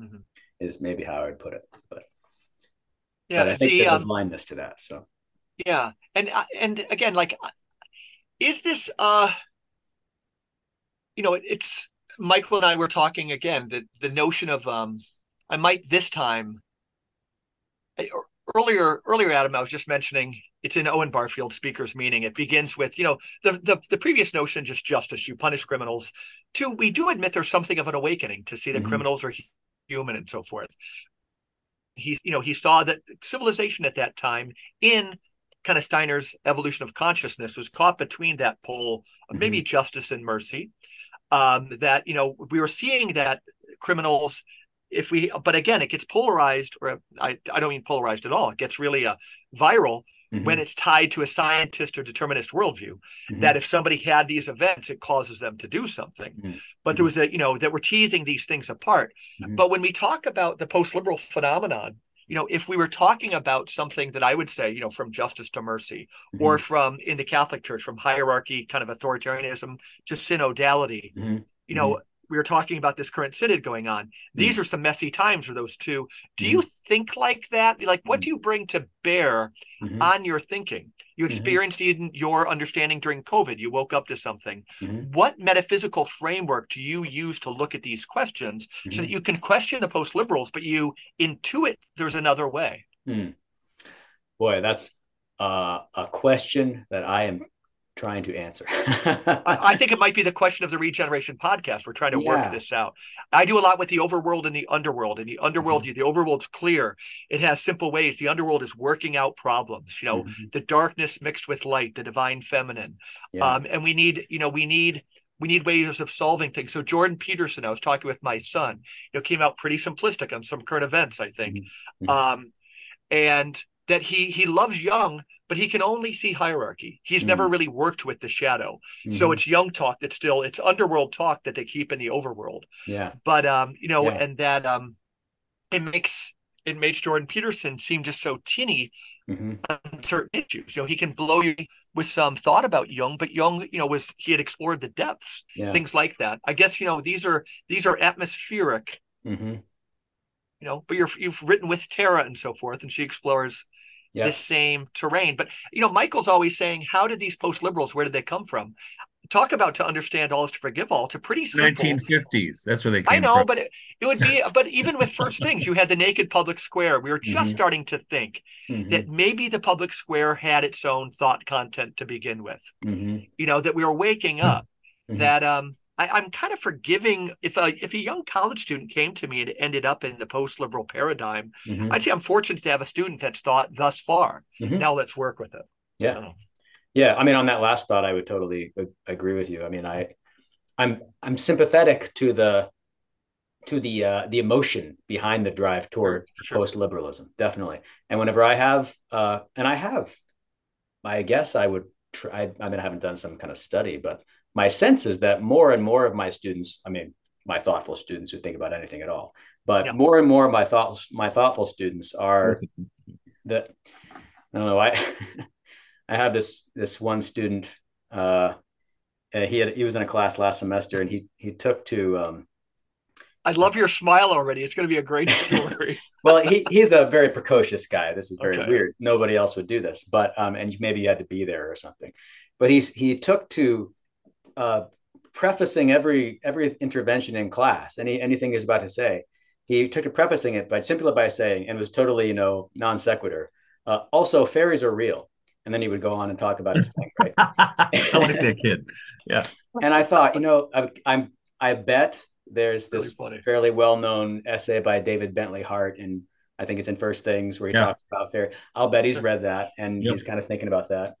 Mhm. is maybe how i would put it but, Yeah, but i think the there's a um, blindness to that so yeah, and uh, and again, like, uh, is this uh, you know, it, it's Michael and I were talking again the the notion of um, I might this time. I- Earlier, earlier, Adam, I was just mentioning it's in Owen Barfield speaker's meaning. It begins with, you know, the, the the previous notion, just justice, you punish criminals. Two, we do admit there's something of an awakening to see that Mhm. criminals are human and so forth. He, you know, he saw that civilization at that time in kind of Steiner's evolution of consciousness was caught between that pole of maybe justice and mercy. Um, that you know we were seeing that criminals, if we, but again, it gets polarized, or I, I don't mean polarized at all. It gets really uh, viral Mhm. when it's tied to a scientist or determinist worldview. Mhm. That if somebody had these events, it causes them to do something. Mhm. But there was a, you know, that we're teasing these things apart. Mhm. But when we talk about the post-liberal phenomenon, you know, if we were talking about something that I would say, you know, from justice to mercy, or mm-hmm. from in the Catholic Church, from hierarchy, kind of authoritarianism to synodality, Mhm. you know, mm-hmm. we were talking about this current synod going on. Mm-hmm. These are some messy times for those two. Do you think like that? Like, what do you bring to bear on your thinking? You Mhm. experienced in your understanding during COVID. You woke up to something. Mhm. What metaphysical framework do you use to look at these questions so that you can question the post liberals, but you intuit there's another way? Hmm. Boy, that's uh, a question that I am trying to answer. I, I think it might be the question of the Regeneration podcast. We're trying to Yeah. work this out. I do a lot with the overworld and the underworld. And the underworld, Mm-hmm. the overworld's clear. It has simple ways. The underworld is working out problems. You know, Mhm. the darkness mixed with light, the divine feminine. Yeah. Um, and we need, you know, we need we need ways of solving things. So Jordan Peterson, I was talking with my son, you know, came out pretty simplistic on some current events, I think. Mhm. Um, and that he he loves Jung, but he can only see hierarchy. He's never really worked with the shadow. So Mhm. it's Jung talk that's still it's underworld talk that they keep in the overworld. yeah. But um, you know, Yeah. and that um it makes it makes Jordan Peterson seem just so tinny hmm on certain issues. You know, he can blow you with some thought about Jung, but Jung, you know, was he had explored the depths, Yeah. things like that. I guess you know these are these are atmospheric, hmm you know, but you're you've written with Tara and so forth, and she explores Yeah. this same terrain. But you know, Michael's always saying, how did these post liberals? Where did they come from? Talk about to understand all is to forgive all. It's a pretty simple. 1950s. That's where they came I know, from. but it, it would be. But even with first things, you had the naked public square. We were just Mhm. starting to think Mhm. that maybe the public square had its own thought content to begin with. Mhm. You know that we were waking up. Mhm. That um, I, I'm kind of forgiving if a if a young college student came to me and ended up in the post liberal paradigm. Mhm. I'd say I'm fortunate to have a student that's thought thus far. Mhm. Now let's work with it. Yeah. Oh. Yeah, I mean, on that last thought, I would totally agree with you. I mean, I, I'm I'm sympathetic to the to the uh, the emotion behind the drive toward sure. post liberalism, definitely. And whenever I have, uh, and I have, I guess I would try. I mean, I haven't done some kind of study, but my sense is that more and more of my students, I mean, my thoughtful students who think about anything at all, but Yeah. more and more of my thoughts, my thoughtful students are that I don't know. I I have this this one student. Uh, uh, he had he was in a class last semester, and he he took to. Um, I love your smile already. It's going to be a great story. well, he he's a very precocious guy. This is very Okay. weird. Nobody else would do this, but um, and maybe you had to be there or something. But he's he took to uh, prefacing every every intervention in class, any anything he's about to say. He took to prefacing it by simply by saying, and was totally you know non sequitur. Uh, also, fairies are real, and then he would go on and talk about his thing. Right? I like a kid. Yeah. And I thought, you know, I, I'm I bet there's this funny. fairly well known essay by David Bentley Hart, and I think it's in First Things where he Yeah. talks about fair. I'll bet he's read that and Yep. he's kind of thinking about that.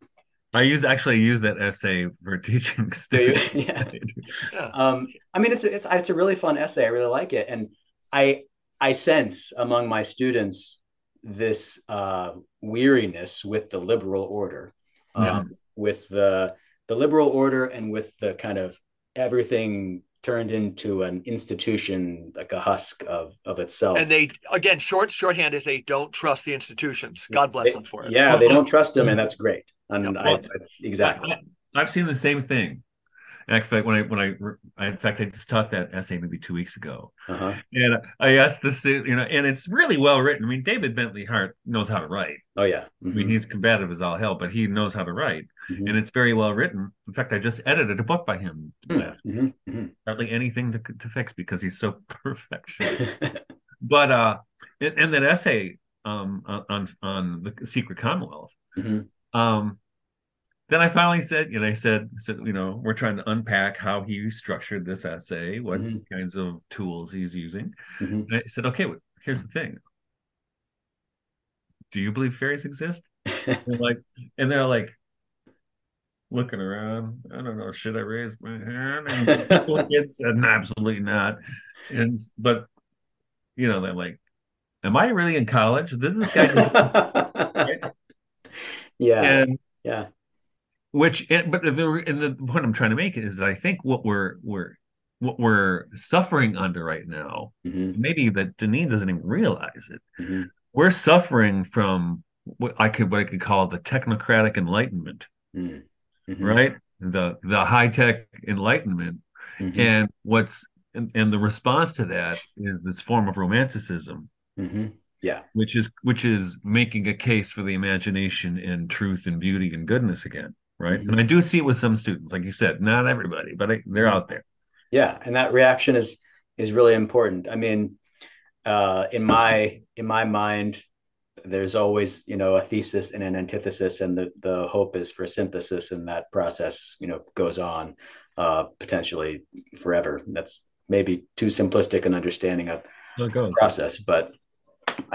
I use actually use that essay for teaching students. yeah. Yeah. Um, I mean, it's it's it's a really fun essay. I really like it, and I I sense among my students this uh, weariness with the liberal order, um, Yeah. with the the liberal order, and with the kind of everything turned into an institution like a husk of of itself. And they again, short shorthand is they don't trust the institutions. God bless They- them for it. Yeah, they don't trust them and that's great. And Yeah. I, I, exactly. I, have seen the same thing. In fact, when I when I, I in fact I just taught that essay maybe two weeks ago, Uh-huh. and I asked this, you know, and it's really well written. I mean, David Bentley Hart knows how to write. Oh yeah. I mean, he's combative as all hell, but he knows how to write, Mhm. and it's very well written. In fact, I just edited a book by him. Mhm. Mhm. Mhm. Hardly anything to to fix because he's so perfectionist. but uh, and, and that essay um on on the secret Commonwealth, Mhm. um, then I finally said, you know, I said, said, you know, we're trying to unpack how he structured this essay, what Mhm. kinds of tools he's using. Mhm. I said, okay, well, here's the thing. Do you believe fairies exist? And like, and they're like looking around. I don't know. Should I raise my hand? And the kids said, absolutely not. And but you know, they're like, am I really in college? This guy? yeah. and Yeah. Which but the and the point i'm trying to make is i think what we're we're what we're suffering under right now Mhm. maybe that Deneen doesn't even realize it Mhm. we're suffering from what i could what i could call the technocratic enlightenment Mhm. Mhm. right the the high-tech enlightenment Mhm. and what's and, and the response to that is this form of romanticism Mhm. Yeah. which is which is making a case for the imagination and truth and beauty and goodness again right Mhm. and i do see it with some students like you said not everybody but I, they're out there Yeah. And that reaction is is really important. I mean, uh, in my in my mind, there's always you know a thesis and an antithesis, and the the hope is for synthesis, and that process you know goes on uh, potentially forever. That's maybe too simplistic an understanding of so it goes process, but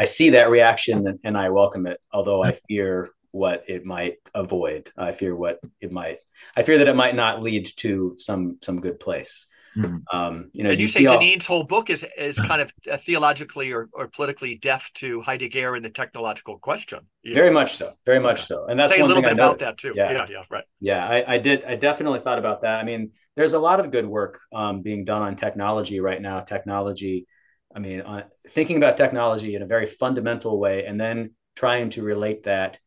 I see that reaction and, and I welcome it. Although I fear what it might avoid. I fear what it might. I fear that it might not lead to some some good place. Mhm. Um, you know, and you, say see all- Deneen's whole book is is kind of uh, theologically or, or politically deaf to Heidegger and the technological question. Very know, much so, very much so, and that's say a one little thing bit I about that too. Yeah, Yeah, yeah, right. Yeah, I, I did. I definitely thought about that. I mean, there's a lot of good work um, being done on technology right now. Technology, I mean, on, thinking about technology in a very fundamental way, and then trying to relate that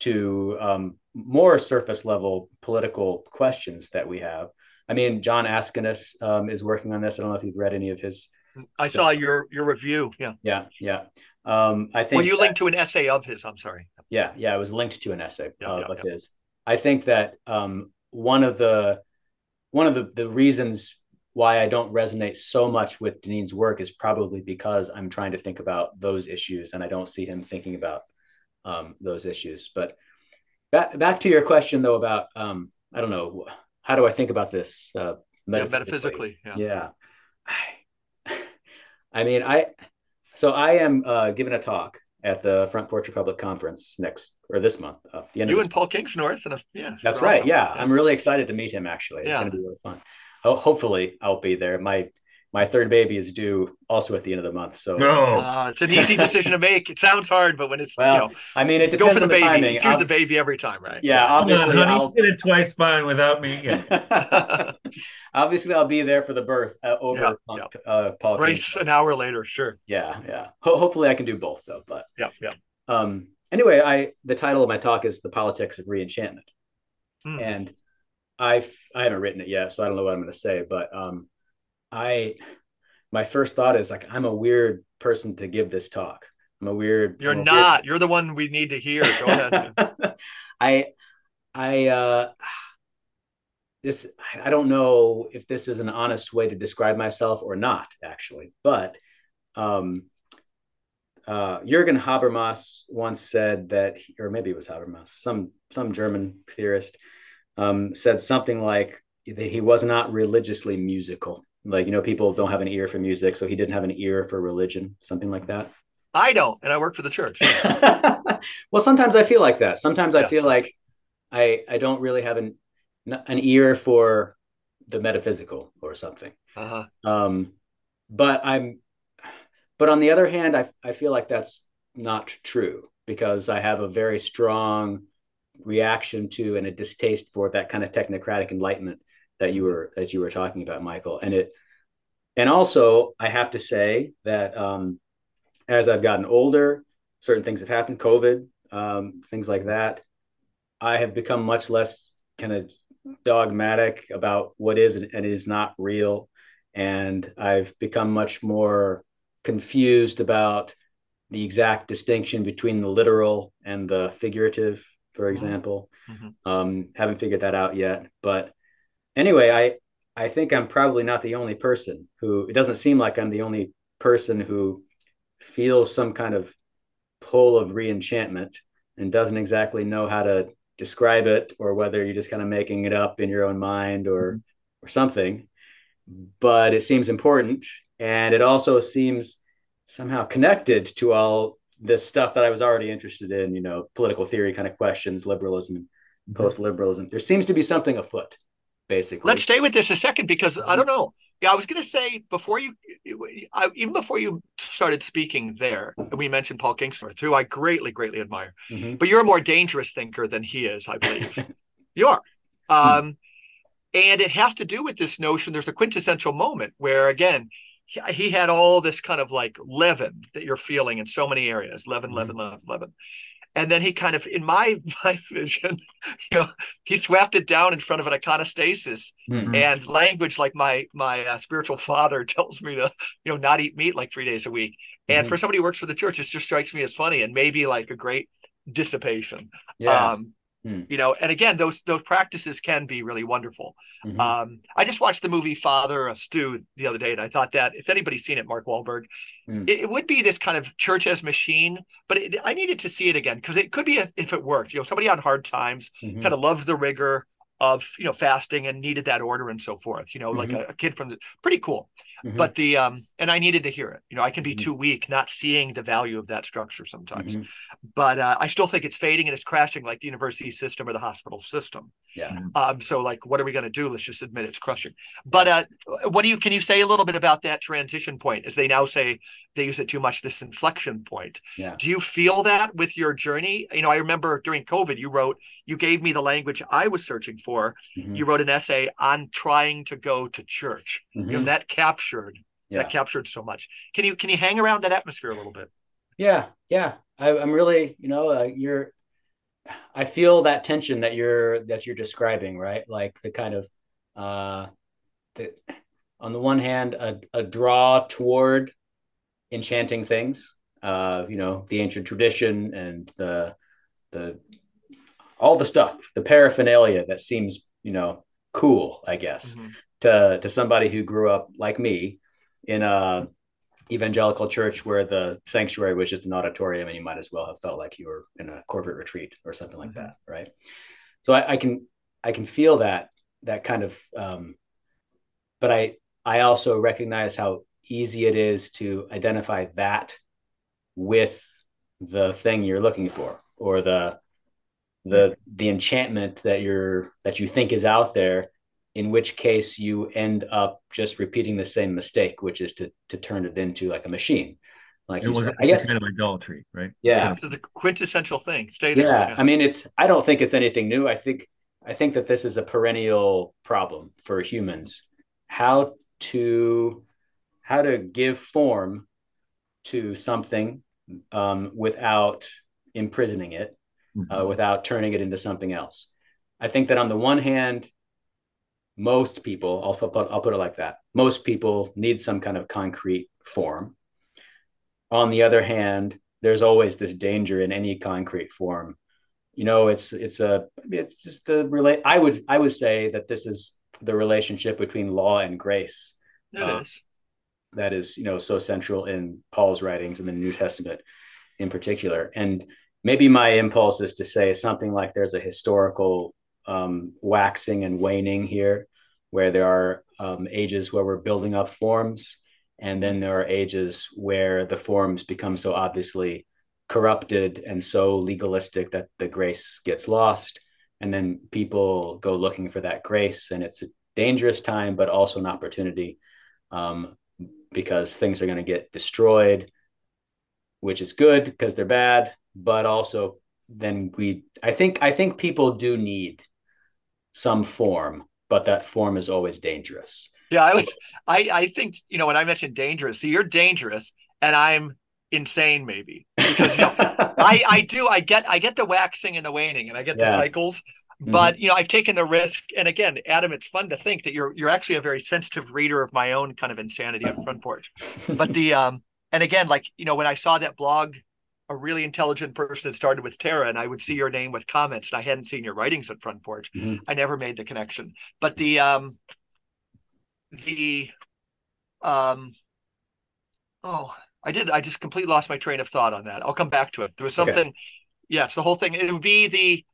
to um, more surface level political questions that we have. I mean, John Askonas um, is working on this. I don't know if you've read any of his. I stuff. saw your your review. Yeah. Yeah, yeah. Um, I think. Well, you that- linked to an essay of his. I'm sorry. yeah, yeah, it was linked to an essay Yeah, uh, yeah, of yeah. his. I think that um, one of the one of the, the reasons why I don't resonate so much with Deneen's work is probably because I'm trying to think about those issues and I don't see him thinking about um, those issues. But back back to your question though about um, I don't know how do I think about this uh, Yeah, metaphysically? metaphysically. Yeah. Yeah. I, mean, I so I am uh, giving a talk at the Front Porch Republic conference next or this month. Uh, the end You and Paul Kingsnorth and a, yeah. that's right. awesome. Yeah, I'm really excited to meet him. Actually, it's Yeah. going to be really fun. Ho- hopefully, I'll be there. My my third baby is due also at the end of the month. So, no Uh, it's an easy decision to make. It sounds hard, but when it's well, you know, I mean, it you go depends for the on the baby. timing. You choose I'll- the baby every time, right? yeah, Come on, obviously, honey, I'll you did it twice fine without me yeah. obviously I'll be there for the birth uh, over Yeah, Uh, Paul. Race Kingsnorth. an hour later, sure. Yeah, yeah. Ho- hopefully, I can do both though. But Yeah, yeah. um, anyway, I the title of my talk is "The Politics of Reenchantment." Hmm. and I've I haven't written it yet, so I don't know what I'm going to say. But um, I my first thought is like I'm a weird person to give this talk. I'm a weird. You're a not. You're the one we need to hear. Go ahead. I I uh, this I don't know if this is an honest way to describe myself or not, actually, but um, uh, Jürgen Habermas once said that, or maybe it was Habermas, some some German theorist, um, said something like that he was not religiously musical. Like you know, people don't have an ear for music, so he didn't have an ear for religion, something like that. I don't, and I work for the church. well, sometimes I feel like that. Sometimes yeah. I feel like I I don't really have an an ear for the metaphysical or something. Uh-huh. Um, but I'm, but on the other hand, I I feel like that's not true because I have a very strong reaction to and a distaste for that kind of technocratic enlightenment that you were that you were talking about, Michael. And it, and also I have to say that um, as I've gotten older, certain things have happened, COVID, um, things like that. I have become much less kind of dogmatic about what is and is not real. And I've become much more confused about the exact distinction between the literal and the figurative, for mm-hmm. example. Mm-hmm. Um, haven't figured that out yet. But anyway, I I think I'm probably not the only person who it doesn't seem like I'm the only person who feels some kind of pull of reenchantment and doesn't exactly know how to describe it or whether you're just kind of making it up in your own mind or mm-hmm. or something but it seems important and it also seems somehow connected to all this stuff that I was already interested in, you know, political theory kind of questions, liberalism, mm-hmm. post liberalism. There seems to be something afoot basically. Let's stay with this a second because I don't know. Yeah, I was going to say before you, I, even before you started speaking there, we mentioned Paul Kingsnorth, who I greatly, greatly admire. Mm-hmm. But you're a more dangerous thinker than he is, I believe. you are. Hmm. Um, and it has to do with this notion. There's a quintessential moment where, again, he, he had all this kind of like leaven that you're feeling in so many areas leaven, mm-hmm. leaven, leaven, leaven and then he kind of in my my vision you know he swapped it down in front of an iconostasis mm-hmm. and language like my my uh, spiritual father tells me to you know not eat meat like three days a week and mm-hmm. for somebody who works for the church it just strikes me as funny and maybe like a great dissipation yeah. um Mm. You know, and again, those those practices can be really wonderful. Mm-hmm. Um, I just watched the movie Father a Stu the other day, and I thought that if anybody's seen it, Mark Wahlberg, mm. it, it, would be this kind of church as machine. But it, I needed to see it again because it could be a, if it worked. You know, somebody on hard times mm-hmm. kind of loves the rigor of you know fasting and needed that order and so forth you know mm-hmm. like a, a, kid from the pretty cool mm-hmm. but the um and i needed to hear it you know i can be mm-hmm. too weak not seeing the value of that structure sometimes mm-hmm. but uh, i still think it's fading and it's crashing like the university system or the hospital system yeah mm-hmm. um so like what are we going to do let's just admit it's crushing but uh what do you can you say a little bit about that transition point as they now say they use it too much this inflection point yeah do you feel that with your journey you know i remember during covid you wrote you gave me the language i was searching for. Mm-hmm. You wrote an essay on trying to go to church. Mm-hmm. You know, mm-hmm. that captured yeah. that captured so much. Can you can you hang around that atmosphere a little bit? Yeah, yeah. I, am really, you know, uh, you're. I feel that tension that you're that you're describing, right? Like the kind of, uh, the on the one hand, a, a draw toward enchanting things, uh, you know, the ancient tradition and the the all the stuff, the paraphernalia that seems, you know, cool, I guess, mm-hmm. to to somebody who grew up like me in a evangelical church where the sanctuary was just an auditorium and you might as well have felt like you were in a corporate retreat or something like mm-hmm. that, right? So I, I, can I can feel that that kind of, um, but I I also recognize how easy it is to identify that with the thing you're looking for or the the the enchantment that you're that you think is out there in which case you end up just repeating the same mistake which is to to turn it into like a machine. Like it was, i guess kind of idolatry right? Yeah. This is the quintessential thing. Stay there. Yeah. yeah. I mean it's i don't think it's anything new. I think i think that this is a perennial problem for humans. How to how to give form to something um, without imprisoning it. Uh, without turning it into something else. I think that on the one hand, most people, I'll put, I'll put it like that, most people need some kind of concrete form. On the other hand, there's always this danger in any concrete form you know, it's it's a it's just the relate. I would I would say that this is the relationship between law and grace. It uh, is. That is, you know, so central in Paul's writings in the New Testament, in particular. And maybe my impulse is to say something like there's a historical um, waxing and waning here, where there are um, ages where we're building up forms, and then there are ages where the forms become so obviously corrupted and so legalistic that the grace gets lost. And then people go looking for that grace and it's a dangerous time but also an opportunity um, because things are going to get destroyed which is good because they're bad but also then we i think i think people do need some form but that form is always dangerous yeah i was i i think you know when i mentioned dangerous see you're dangerous and i'm insane maybe because you know I I do I get I get the waxing and the waning and I get yeah. the cycles mm-hmm. but you know I've taken the risk and again Adam it's fun to think that you're you're actually a very sensitive reader of my own kind of insanity on front porch but the um and again like you know when I saw that blog a really intelligent person that started with Tara and I would see your name with comments and I hadn't seen your writings at front porch mm-hmm. I never made the connection but the um the um oh I did. I just completely lost my train of thought on that. I'll come back to it. There was something. Okay. Yeah, it's the whole thing. It would be the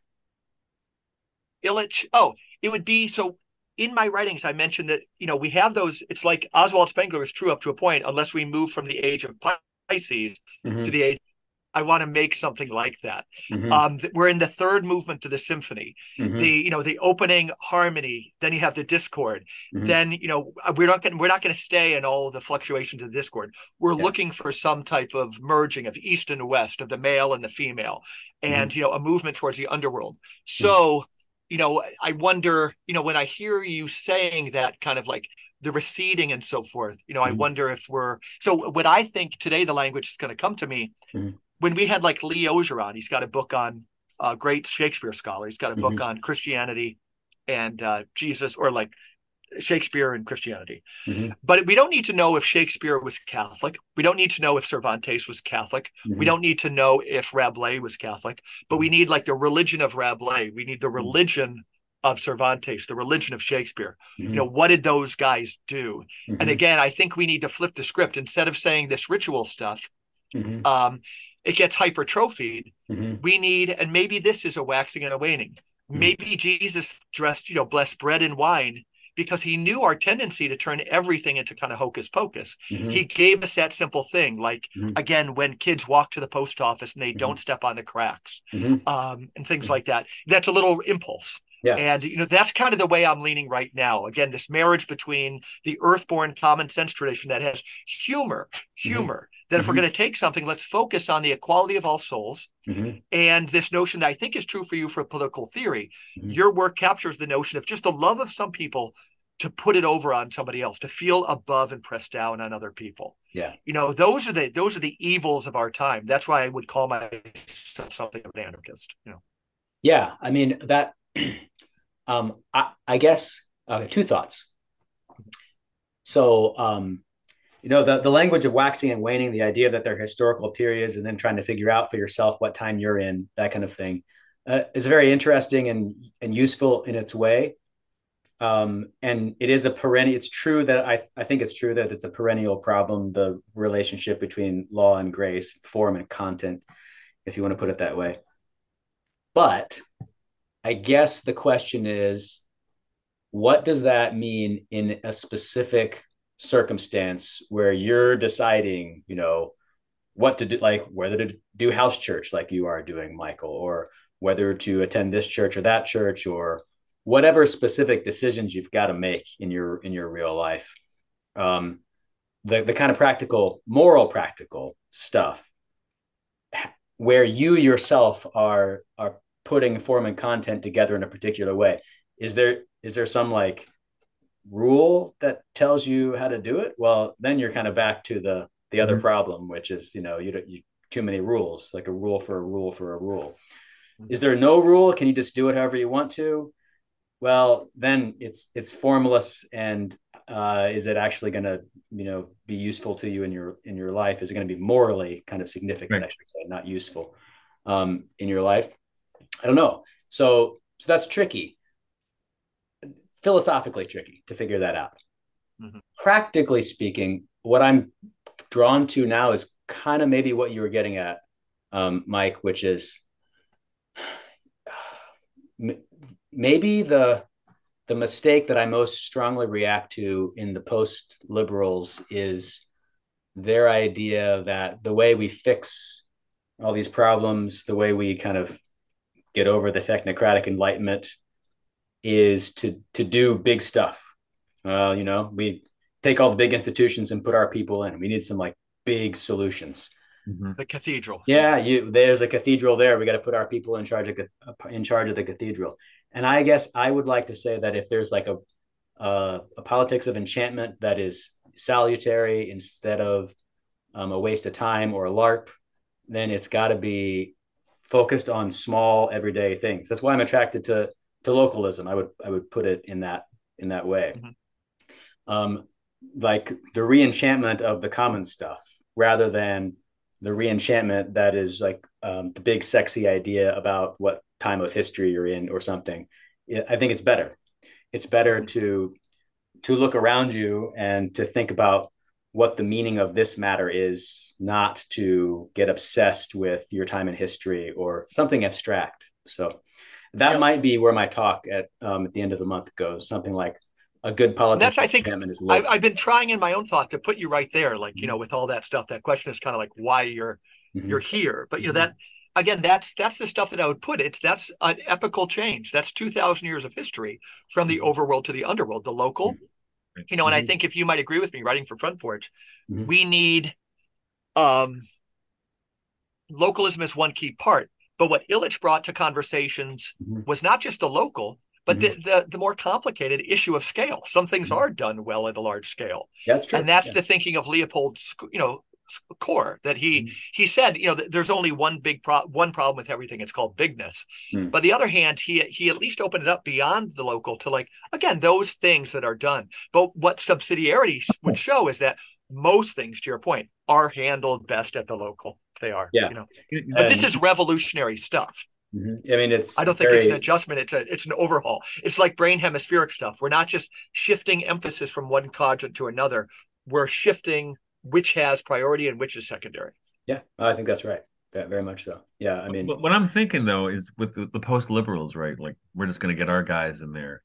Illich. Oh, it would be so. In my writings, I mentioned that you know we have those. It's like Oswald Spengler is true up to a point, unless we move from the age of Pisces mm-hmm. to the age I want to make something like that. Mm-hmm. Um, we're in the third movement of the symphony. Mm-hmm. The you know the opening harmony, then you have the discord. Mm-hmm. Then you know uh, we're not going we're not going to stay in all the fluctuations of discord. We're yeah. looking for some type of merging of east and west, of the male and the female, and mm-hmm. you know a movement towards the underworld. Mm-hmm. So you know, I wonder, you know, when I hear you saying that kind of like the receding and so forth, you know, mm-hmm. I wonder if we're so What I think today the language is going to come to me, mm-hmm when we had like Lee Ogeron, he's got a book on uh, great Shakespeare scholar. He's got a book mm-hmm. on Christianity and uh, Jesus, or like Shakespeare and Christianity. Mm-hmm. But we don't need to know if Shakespeare was Catholic. We don't need to know if Cervantes was Catholic. Mm-hmm. We don't need to know if Rabelais was Catholic. But we need like the religion of Rabelais. We need the mm-hmm. religion of Cervantes, the religion of Shakespeare. Mm-hmm. You know, what did those guys do? And mm-hmm. again, I think we need to flip the script instead of saying this ritual stuff. Mm-hmm. Um, it gets hypertrophied. Mm-hmm. We need, and maybe this is a waxing and a waning. Mm-hmm. Maybe Jesus dressed, you know, blessed bread and wine because he knew our tendency to turn everything into kind of hocus pocus. Mm-hmm. He gave us that simple thing, like mm-hmm. again, when kids walk to the post office and they mm-hmm. don't step on the cracks, mm-hmm. um, and things like that. That's a little impulse. Yeah. And you know that's kind of the way I'm leaning right now. Again, this marriage between the earthborn common sense tradition that has humor, humor, that mm-hmm. if we're mm-hmm. going to take something, let's focus on the equality of all souls. Mm-hmm. And this notion that I think is true for you for political theory. Mm-hmm. Your work captures the notion of just the love of some people to put it over on somebody else, to feel above and press down on other people. Yeah. You know, those are the those are the evils of our time. That's why I would call myself something of an anarchist. You know. Yeah. I mean that um I, I guess uh, two thoughts. So um you know the, the language of waxing and waning the idea that they're historical periods and then trying to figure out for yourself what time you're in that kind of thing uh, is very interesting and and useful in its way. Um, and it is a perennial it's true that I, I think it's true that it's a perennial problem the relationship between law and grace form and content if you want to put it that way. But i guess the question is what does that mean in a specific circumstance where you're deciding, you know, what to do, like whether to do house church like you are doing, Michael, or whether to attend this church or that church, or whatever specific decisions you've got to make in your in your real life. Um, the the kind of practical, moral, practical stuff where you yourself are are putting form and content together in a particular way. Is there is there some like rule that tells you how to do it, well, then you're kind of back to the the other mm-hmm. problem, which is you know you, you too many rules, like a rule for a rule for a rule. Mm-hmm. Is there no rule? Can you just do it however you want to? Well, then it's it's formless, and uh, is it actually going to you know be useful to you in your in your life? Is it going to be morally kind of significant? Right. I should say, not useful um, in your life. I don't know. So so that's tricky. Philosophically tricky to figure that out. Mm-hmm. Practically speaking, what I'm drawn to now is kind of maybe what you were getting at, um, Mike, which is maybe the the mistake that I most strongly react to in the post liberals is their idea that the way we fix all these problems, the way we kind of get over the technocratic enlightenment is to to do big stuff. Uh, you know, we take all the big institutions and put our people in. We need some like big solutions. Mm-hmm. The cathedral. Yeah, you there's a cathedral there. We got to put our people in charge of in charge of the cathedral. And I guess I would like to say that if there's like a a, a politics of enchantment that is salutary instead of um, a waste of time or a LARP, then it's got to be focused on small everyday things. That's why I'm attracted to to localism. I would I would put it in that in that way. Mm-hmm. Um, like the reenchantment of the common stuff rather than the reenchantment that is like um, the big sexy idea about what time of history you're in or something i think it's better it's better to to look around you and to think about what the meaning of this matter is not to get obsessed with your time in history or something abstract so that might be where my talk at um, at the end of the month goes something like a good politics. That's I think I've, I've, been trying in my own thought to put you right there, like you know, mm-hmm. with all that stuff. That question is kind of like why you're mm-hmm. you're here, but you know that again, that's that's the stuff that I would put. It's that's an epical change. That's two thousand years of history from the mm-hmm. overworld to the underworld, the local. Mm-hmm. You know, and I think if you might agree with me, writing for Front Porch, we need um localism is one key part. But what Illich brought to conversations was not just the local, but mm-hmm. the, the, the more complicated issue of scale. Some things mm-hmm. are done well at a large scale. That's true. And that's yeah. the thinking of Leopold, you know, Kohr that he mm-hmm. he said you know there's only one big pro- one problem with everything it's called bigness mm. but the other hand he he at least opened it up beyond the local to like again those things that are done but what subsidiarity would show is that most things to your point are handled best at the local they are yeah you know but this is revolutionary stuff Mm-hmm. I mean, it's. I don't think very... it's an adjustment. It's a it's an overhaul. It's like brain hemispheric stuff. We're not just shifting emphasis from one quadrant to another. We're shifting which has priority and which is secondary. Yeah, I think that's right. Yeah, very much so. Yeah, I mean, what I'm thinking though is with the, the post liberals, right? Like we're just going to get our guys in there.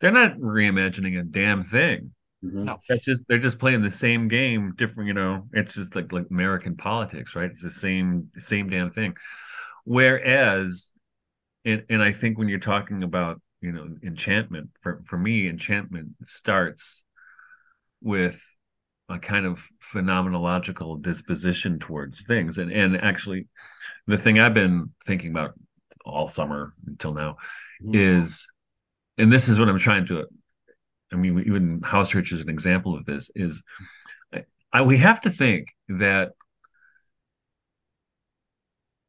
They're not reimagining a damn thing. Mm-hmm. No, that's just they're just playing the same game, different. You know, it's just like like American politics, right? It's the same same damn thing. Whereas, and, and I think when you're talking about, you know, enchantment, for, for me, enchantment starts with a kind of phenomenological disposition towards things. And, and actually, the thing I've been thinking about all summer until now mm-hmm. is, and this is what I'm trying to, I mean, even house church is an example of this, is I, we have to think that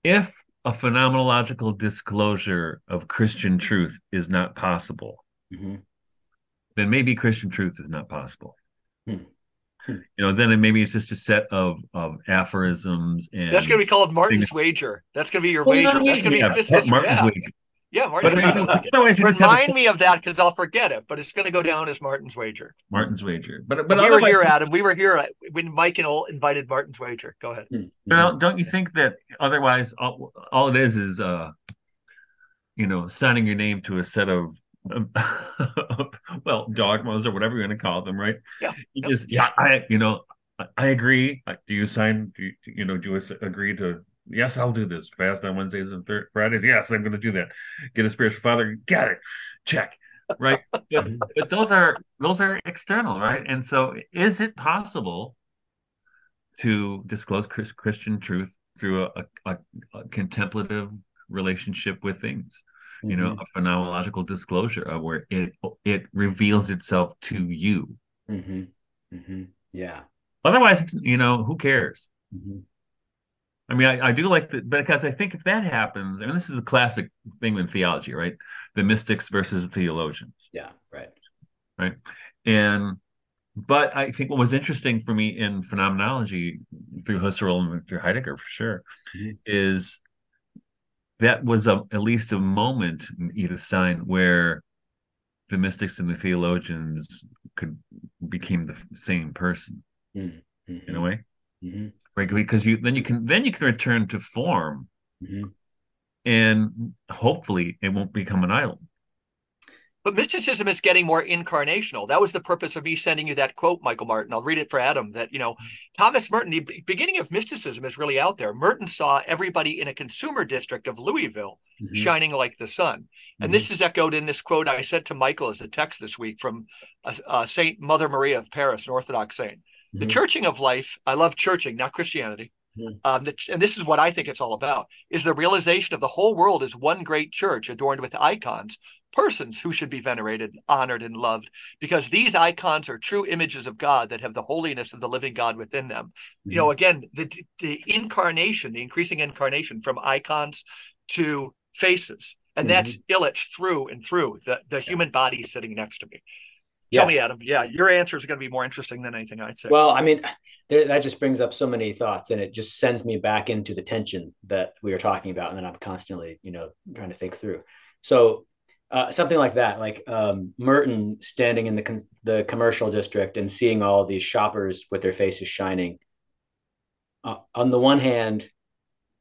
if a phenomenological disclosure of Christian truth is not possible, mm-hmm. then maybe Christian truth is not possible. Hmm. Hmm. You know, then it, maybe it's just a set of of aphorisms and that's going to be called Martin's things. wager. That's going to be your well, wager. That's going to yeah, be Martin's yeah. wager. Yeah, Martin's but, wager. Remind me of that because I'll forget it. But it's going to go down as Martin's wager. Martin's wager. But but we were here, Adam. We were here uh, when Mike and all invited Martin's wager. Go ahead. Hmm, hmm. Now, don't you think that otherwise all, all it is is uh, you know, signing your name to a set of um, well dogmas or whatever you're going to call them, right? Yeah. You just yeah, I you know I agree. Do you sign? Do you, you know? Do you agree to Yes, I'll do this. Fast on Wednesdays and thir- Fridays. Yes, I'm going to do that. Get a spiritual father. Got it. Check. Right. but, but those are those are external, right? And so, is it possible to disclose Chris, Christian truth through a, a, a, contemplative relationship with things? Mm-hmm. You know, mm-hmm. a phenomenological disclosure of where it it reveals itself to you. Mm-hmm. Mm-hmm. Yeah. Otherwise, it's you know who cares. Mm-hmm. I mean, I, I do like that because I think if that happens, I mean, this is a classic thing in theology, right? The mystics versus the theologians. Yeah, right. Right. And, but I think what was interesting for me in phenomenology through Husserl and through Heidegger for sure mm-hmm. is that was a, at least a moment in Edith Stein where the mystics and the theologians could became the same person mm-hmm. in a way, mm-hmm. Right? Because you then you can then you can return to form, mm-hmm. and hopefully it won't become an island. But mysticism is getting more incarnational. That was the purpose of me sending you that quote, Michael Martin. I'll read it for Adam that, you know, Thomas Merton, the beginning of mysticism is really out there. Merton saw everybody in a consumer district of Louisville mm-hmm. shining like the sun. And mm-hmm. this is echoed in this quote I sent to Michael as a text this week from uh, uh, Saint Mother Maria of Paris, an Orthodox saint. Mm-hmm. The churching of life, I love churching, not Christianity. Mm-hmm. Um, the, and this is what I think it's all about: is the realization of the whole world is one great church adorned with icons, persons who should be venerated, honored, and loved, because these icons are true images of God that have the holiness of the living God within them. Mm-hmm. You know, again, the the incarnation, the increasing incarnation from icons to faces, and mm-hmm. that's Illich through and through the the human body sitting next to me. Tell yeah. me, Adam. Yeah, your answer is going to be more interesting than anything I'd say. Well, I mean, there, that just brings up so many thoughts, and it just sends me back into the tension that we were talking about, and then I'm constantly, you know, trying to think through. So, uh, something like that, like um, Merton standing in the con- the commercial district and seeing all these shoppers with their faces shining. Uh, on the one hand,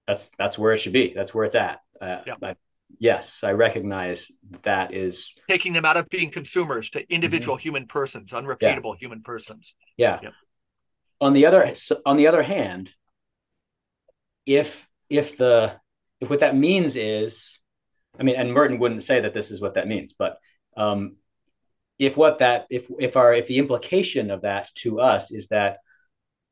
that's that's where it should be. That's where it's at. Uh, yeah. I yes, I recognize that is taking them out of being consumers to individual mm-hmm. human persons, unrepeatable yeah. human persons. Yeah. Yep. On the other on the other hand, if if the if what that means is, I mean, and Merton wouldn't say that this is what that means, but um, if what that if if our if the implication of that to us is that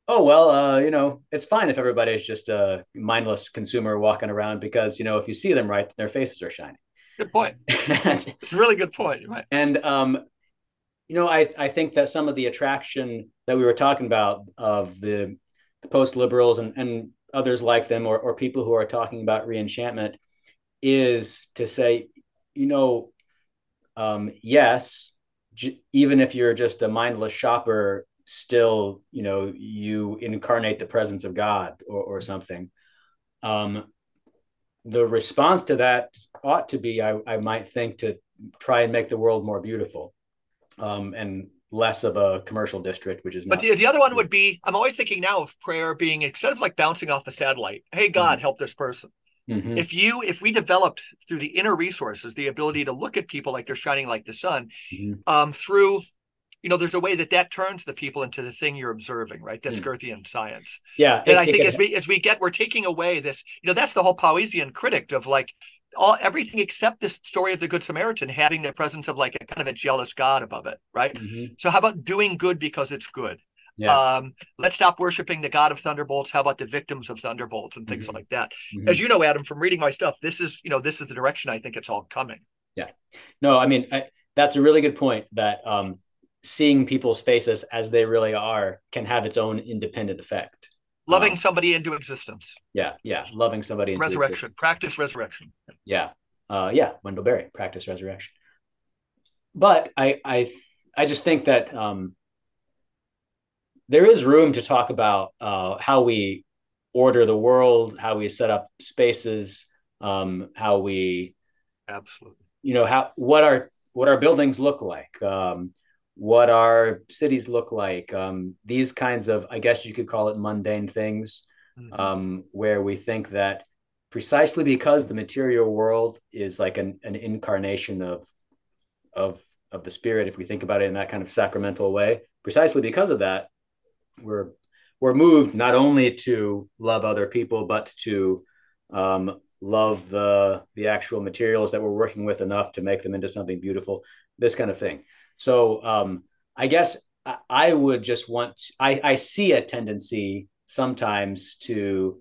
oh well uh, you know it's fine if everybody is just a mindless consumer walking around because you know if you see them right their faces are shining. Good point. It's a really good point. Right. And um you know i i think that some of the attraction that we were talking about of the, the post liberals and and others like them or, or people who are talking about reenchantment is to say you know um yes j- even if you're just a mindless shopper still you know you incarnate the presence of god or, or something um the response to that ought to be I, I might think to try and make the world more beautiful um and less of a commercial district which is but the, the other one would be i'm always thinking now of prayer being instead of like bouncing off a satellite hey god mm-hmm. help this person Mm-hmm. If you if we developed through the inner resources the ability to look at people like they're shining like the sun, mm-hmm. um, through you know, there's a way that that turns the people into the thing you're observing, right? That's mm. Goethean science. Yeah. And it, I think it, as we as we get, we're taking away this, you know, that's the whole Powesian critic of like all everything except this story of the Good Samaritan having the presence of like a kind of a jealous God above it, right? Mm-hmm. So how about doing good because it's good? Yeah. Um, let's stop worshiping the God of thunderbolts. How about the victims of thunderbolts and things mm-hmm. like that? Mm-hmm. As you know, Adam, from reading my stuff, this is you know this is the direction I think it's all coming. Yeah. No, I mean I, that's a really good point. That um, seeing people's faces as they really are can have its own independent effect. Loving um, somebody into existence. Yeah, yeah. Loving somebody into resurrection. Practice resurrection. Yeah. Uh, yeah, Wendell Berry, practice resurrection. But I I I just think that um, there is room to talk about uh, how we order the world, how we set up spaces, um, how we absolutely you know how what our what our buildings look like um, what our cities look like um, these kinds of i guess you could call it mundane things mm-hmm. um, where we think that precisely because the material world is like an, an incarnation of of of the spirit if we think about it in that kind of sacramental way precisely because of that we're we're moved not only to love other people but to um, love the the actual materials that we're working with enough to make them into something beautiful this kind of thing so um, I guess I would just want I, I see a tendency sometimes to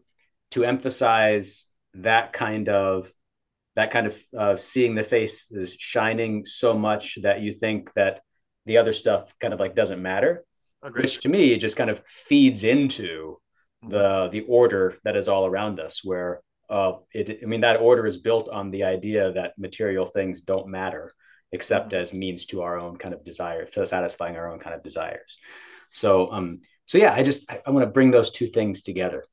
to emphasize that kind of that kind of uh, seeing the face is shining so much that you think that the other stuff kind of like doesn't matter Agreed. which to me just kind of feeds into the the order that is all around us where uh it i mean that order is built on the idea that material things don't matter except mm-hmm. as means to our own kind of desire, for satisfying our own kind of desires. So, um, so yeah, I just I, I want to bring those two things together.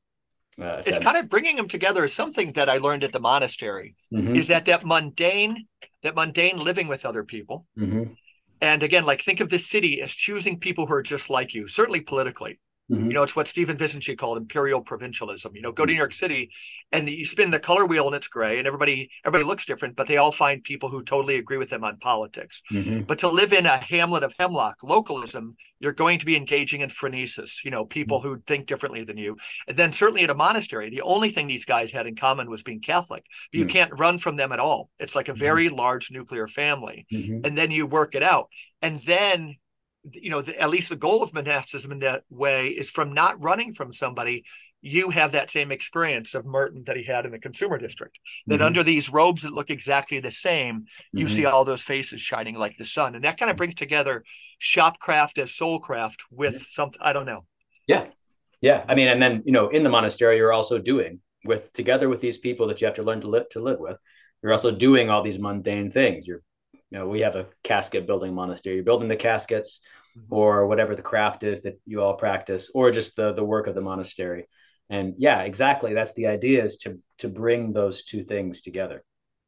uh, it's kind of bringing them together. Something that I learned at the monastery mm-hmm. is that that mundane, that mundane living with other people. Mm-hmm. And again, like think of the city as choosing people who are just like you, certainly politically. Mm-hmm. You know, it's what Stephen Vizinczey called imperial provincialism. You know, go to New York City and you spin the color wheel and it's gray and everybody everybody looks different, but they all find people who totally agree with them on politics. Mm-hmm. But to live in a hamlet of hemlock localism, you're going to be engaging in phronesis, you know, people mm-hmm. who think differently than you. And then certainly at a monastery, the only thing these guys had in common was being Catholic. But you mm. can't run from them at all. It's like a mm-hmm. very large nuclear family. Mm-hmm. And then you work it out. And then you know, the, at least the goal of monasticism in that way is from not running from somebody, you have that same experience of Merton that he had in the consumer district. That mm-hmm. under these robes that look exactly the same, you mm-hmm. see all those faces shining like the sun. And that kind of brings together shopcraft as soulcraft with something, I don't know. Yeah. Yeah. I mean, and then, you know, in the monastery, you're also doing with together with these people that you have to learn to live to live with, you're also doing all these mundane things. You're you know, we have a casket building monastery. You're building the caskets mm-hmm. or whatever the craft is that you all practice, or just the the work of the monastery. And yeah, exactly. That's the idea is to to bring those two things together.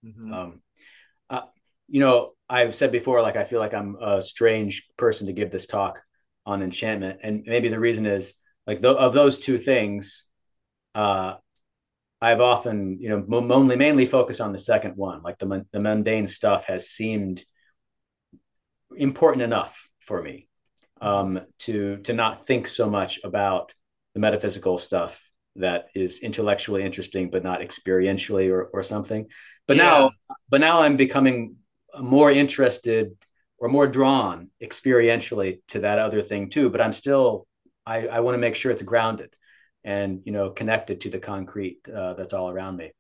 Mm-hmm. Um, uh, you know, I've said before, like I feel like I'm a strange person to give this talk on enchantment, and maybe the reason is like th- of those two things, uh, I've often, you know, only mainly focused on the second one. Like the the mundane stuff has seemed important enough for me um, to to not think so much about the metaphysical stuff that is intellectually interesting but not experientially or or something. But yeah. now, but now I'm becoming more interested or more drawn experientially to that other thing too. But I'm still I, I want to make sure it's grounded and you know connected to the concrete uh, that's all around me.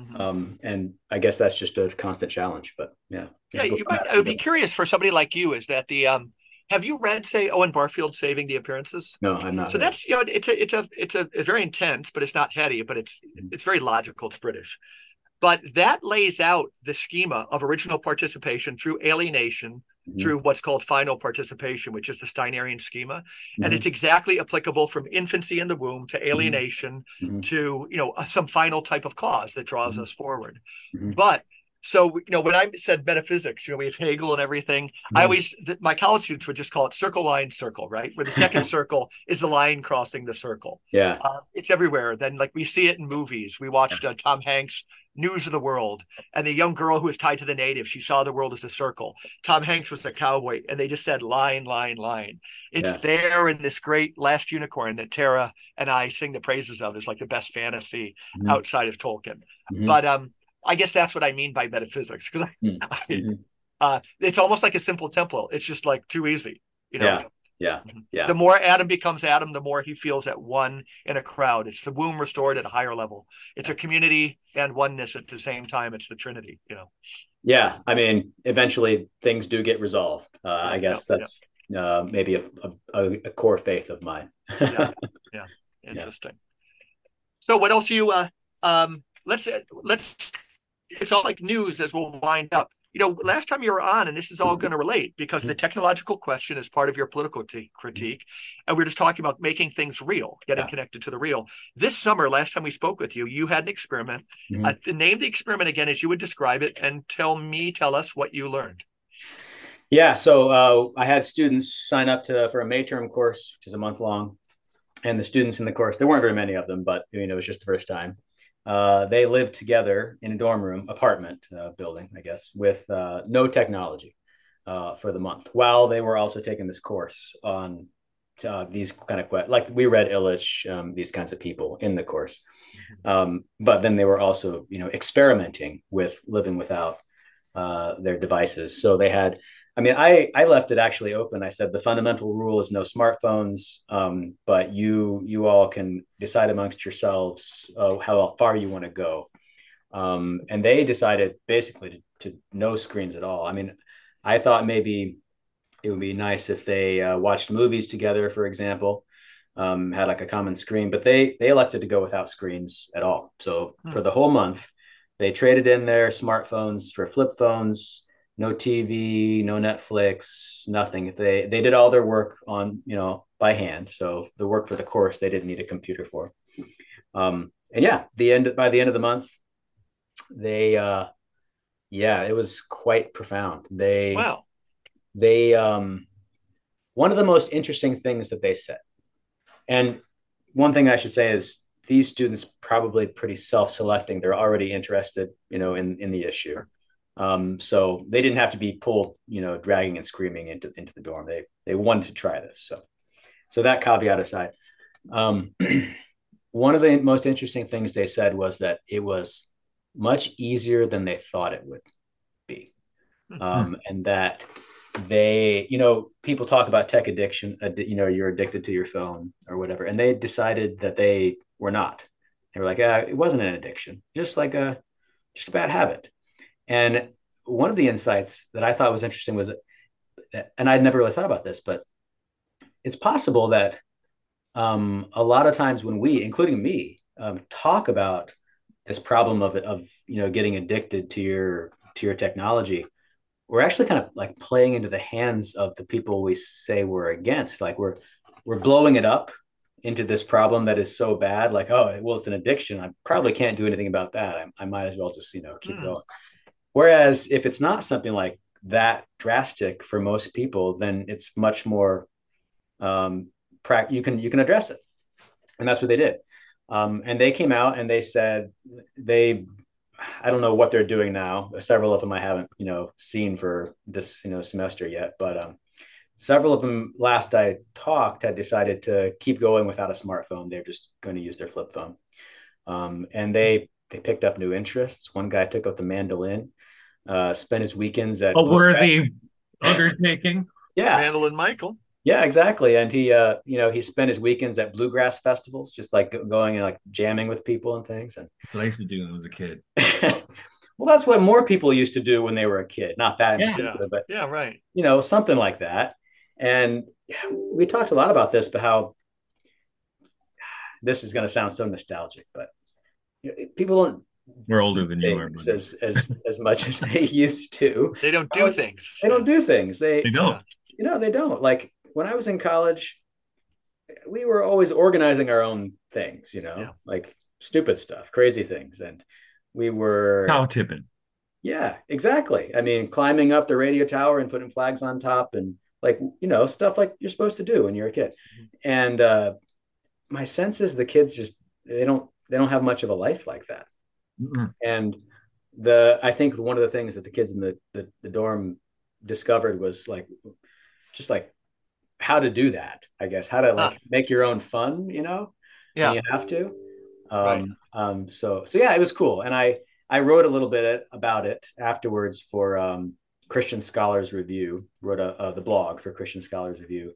Mm-hmm. um, and i guess that's just a constant challenge but yeah. Yeah you might, i would be curious for somebody like you is that the um have you read say owen barfield saving the appearances? No i'm not so that's you know it's a it's a it's a it's very intense but it's not heady but it's mm-hmm. it's very logical it's british. But that lays out the schema of original participation through alienation mm-hmm. through what's called final participation, which is the Steinerian schema. Mm-hmm. And it's exactly applicable from infancy in the womb to mm-hmm. alienation mm-hmm. to, you know, some final type of cause that draws mm-hmm. us forward. But so you know when I said metaphysics, you know we have Hegel and everything. Mm. I always my college students would just call it circle line circle, right? Where the second circle is the line crossing the circle. Yeah, uh, it's everywhere. Then like we see it in movies. We watched uh, Tom Hanks News of the World, and the young girl who was tied to the native, she saw the world as a circle. Tom Hanks was the cowboy, and they just said line, line, line. It's yeah. there in this great Last Unicorn that Tara and I sing the praises of is like the best fantasy mm-hmm. outside of Tolkien. Mm-hmm. But um I guess that's what I mean by metaphysics because mm. mm-hmm. uh, it's almost like a simple temple. It's just like too easy, you know. Yeah. Yeah. Mm-hmm. Yeah. The more Adam becomes Adam, the more he feels at one in a crowd. It's the womb restored at a higher level. It's a community and oneness at the same time. It's the Trinity, you know. Yeah. I mean, eventually things do get resolved. Uh, I guess yeah, that's yeah. Uh, maybe a, a, a, core faith of mine. yeah. Yeah. Interesting. So what else you uh um let's let's it's all like news as we'll wind up. You know, last time you were on, and this is all going to relate because the technological question is part of your political t- critique. And we are just talking about making things real, getting yeah. connected to the real. This summer, last time we spoke with you, you had an experiment. Mm-hmm. Uh, name the experiment again as you would describe it and tell me, tell us what you learned. Yeah, so uh, I had students sign up to for a May term course, which is a month long, and the students in the course there weren't very many of them, but you know it was just the first time uh, they lived together in a dorm room, apartment uh, building, I guess, with uh, no technology uh, for the month, while they were also taking this course on uh, these kind of questions. Like we read Illich, um, these kinds of people in the course, mm-hmm. um, but then they were also, you know, experimenting with living without uh, their devices. So they had I mean, I I left it actually open. I said the fundamental rule is no smartphones, um, but you you all can decide amongst yourselves uh, how far you want to go. Um, and they decided basically to, to, no screens at all. I mean, I thought maybe it would be nice if they uh, watched movies together, for example, um, had like a common screen, but they they elected to go without screens at all. So hmm. for the whole month, they traded in their smartphones for flip phones no TV, no Netflix, nothing. If they they did all their work on you know by hand, so the work for the course they didn't need a computer for. Um, and yeah, the end by the end of the month, they uh, yeah, it was quite profound. They wow. They um, one of the most interesting things that they said, and one thing I should say is these students probably pretty self-selecting. They're already interested, you know, in in the issue. Um, so they didn't have to be pulled, you know, dragging and screaming into into the dorm. They they wanted to try this. So so that caveat aside, um, one of the most interesting things they said was that it was much easier than they thought it would be, hmm. um, and that they, you know, people talk about tech addiction. You know, you're addicted to your phone or whatever, and they decided that they were not. They were like, ah, it wasn't an addiction, just like a just a bad habit. And one of the insights that I thought was interesting was, and I'd never really thought about this, but it's possible that um, a lot of times when we, including me, um, talk about this problem of of you know getting addicted to your to your technology, we're actually kind of like playing into the hands of the people we say we're against. Like we're we're blowing it up into this problem that is so bad. Like oh well, it's an addiction. I probably can't do anything about that. I, I might as well just you know keep mm. going. Whereas if it's not something like that drastic for most people, then it's much more um, pra- you can you can address it, and that's what they did. Um, and they came out and they said they I don't know what they're doing now. Several of them I haven't you know seen for this you know semester yet, but um, several of them last I talked had decided to keep going without a smartphone. They're just going to use their flip phone, um, and they they picked up new interests. One guy took up the mandolin, uh, spent his weekends at a worthy undertaking. Yeah, mandolin Michael. Yeah, exactly. And he, uh, you know, he spent his weekends at bluegrass festivals, just like going and like jamming with people and things. And that's what I used to do when I was a kid. well, that's what more people used to do when they were a kid. Not that, yeah. yeah. but yeah, right. You know, something like that. And we talked a lot about this, but how this is going to sound so nostalgic, but people don't. We're older than you are. As as as much as they used to. They don't do uh, things. They don't do things. They they don't. You know, they don't. Like when I was in college, we were always organizing our own things, you know, yeah. like stupid stuff, crazy things. And we were cow tipping. Yeah, exactly. I mean, climbing up the radio tower and putting flags on top and like, you know, stuff like you're supposed to do when you're a kid. Mm-hmm. And uh, my sense is the kids just, they don't, they don't have much of a life like that. Mm-hmm. And the, I think one of the things that the kids in the, the, the dorm discovered was like, just like how to do that, I guess, how to like make your own fun, you know? Yeah. you have to. Um, right. um, so, so yeah, it was cool. And I, I wrote a little bit about it afterwards for um, Christian Scholars Review, wrote a, uh, the blog for Christian Scholars Review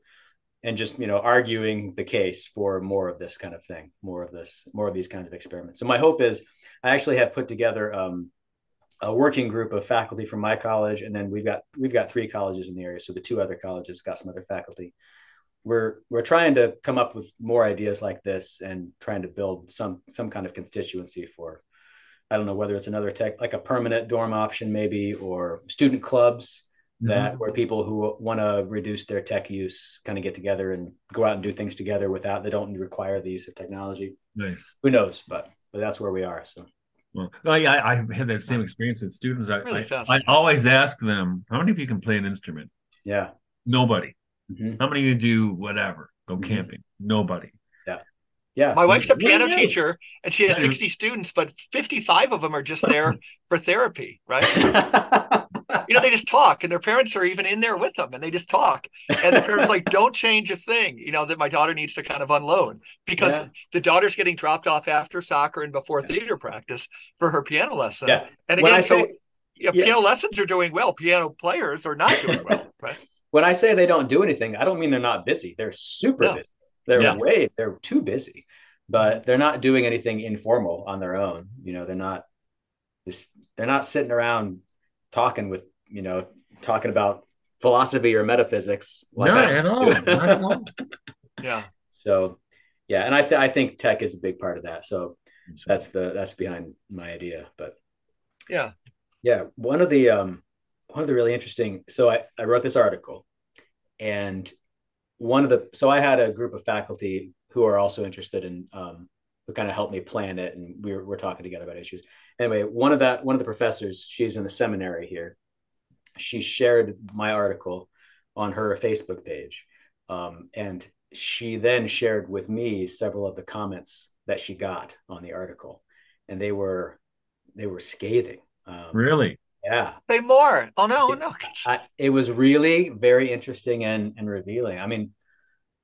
and just, you know, arguing the case for more of this kind of thing, more of this, more of these kinds of experiments. So my hope is I actually have put together um, a working group of faculty from my college, and then we've got we've got three colleges in the area. So the two other colleges got some other faculty. We're we're trying to come up with more ideas like this and trying to build some some kind of constituency for I don't know whether it's another tech like a permanent dorm option maybe or student clubs mm-hmm. that where people who want to reduce their tech use kind of get together and go out and do things together without they don't require the use of technology. Nice. Who knows? But but that's where we are. So well, yeah, I, I had that same experience with students. I, really I, I, always ask them, how many of you can play an instrument? Yeah. Nobody. Mm-hmm. How many of you do whatever? Go mm-hmm. camping? Nobody. Yeah. Yeah. My wife's a piano teacher and she has 60 students, but 55 of them are just there for therapy, right? you know, they just talk, and their parents are even in there with them, and they just talk. And the parents like, don't change a thing. You know that my daughter needs to kind of unload because yeah. the daughter's getting dropped off after soccer and before theater practice for her piano lesson. Yeah. And again, so say, yeah, yeah, piano lessons are doing well. Piano players are not doing well. Right. when I say they don't do anything, I don't mean they're not busy. They're super no. busy. They're yeah. way they're too busy, but they're not doing anything informal on their own. You know, they're not this. They're not sitting around talking with you know talking about philosophy or metaphysics like not at all. Not at all. yeah so yeah and I, th- I think tech is a big part of that so that's the that's behind my idea but yeah yeah one of the um one of the really interesting so i i wrote this article and one of the so i had a group of faculty who are also interested in um who kind of helped me plan it, and we were, we're talking together about issues. Anyway, one of that one of the professors, she's in the seminary here. She shared my article on her Facebook page, um, and she then shared with me several of the comments that she got on the article, and they were they were scathing. Um, really? Yeah. Say more. Oh no, it, no. I, it was really very interesting and and revealing. I mean,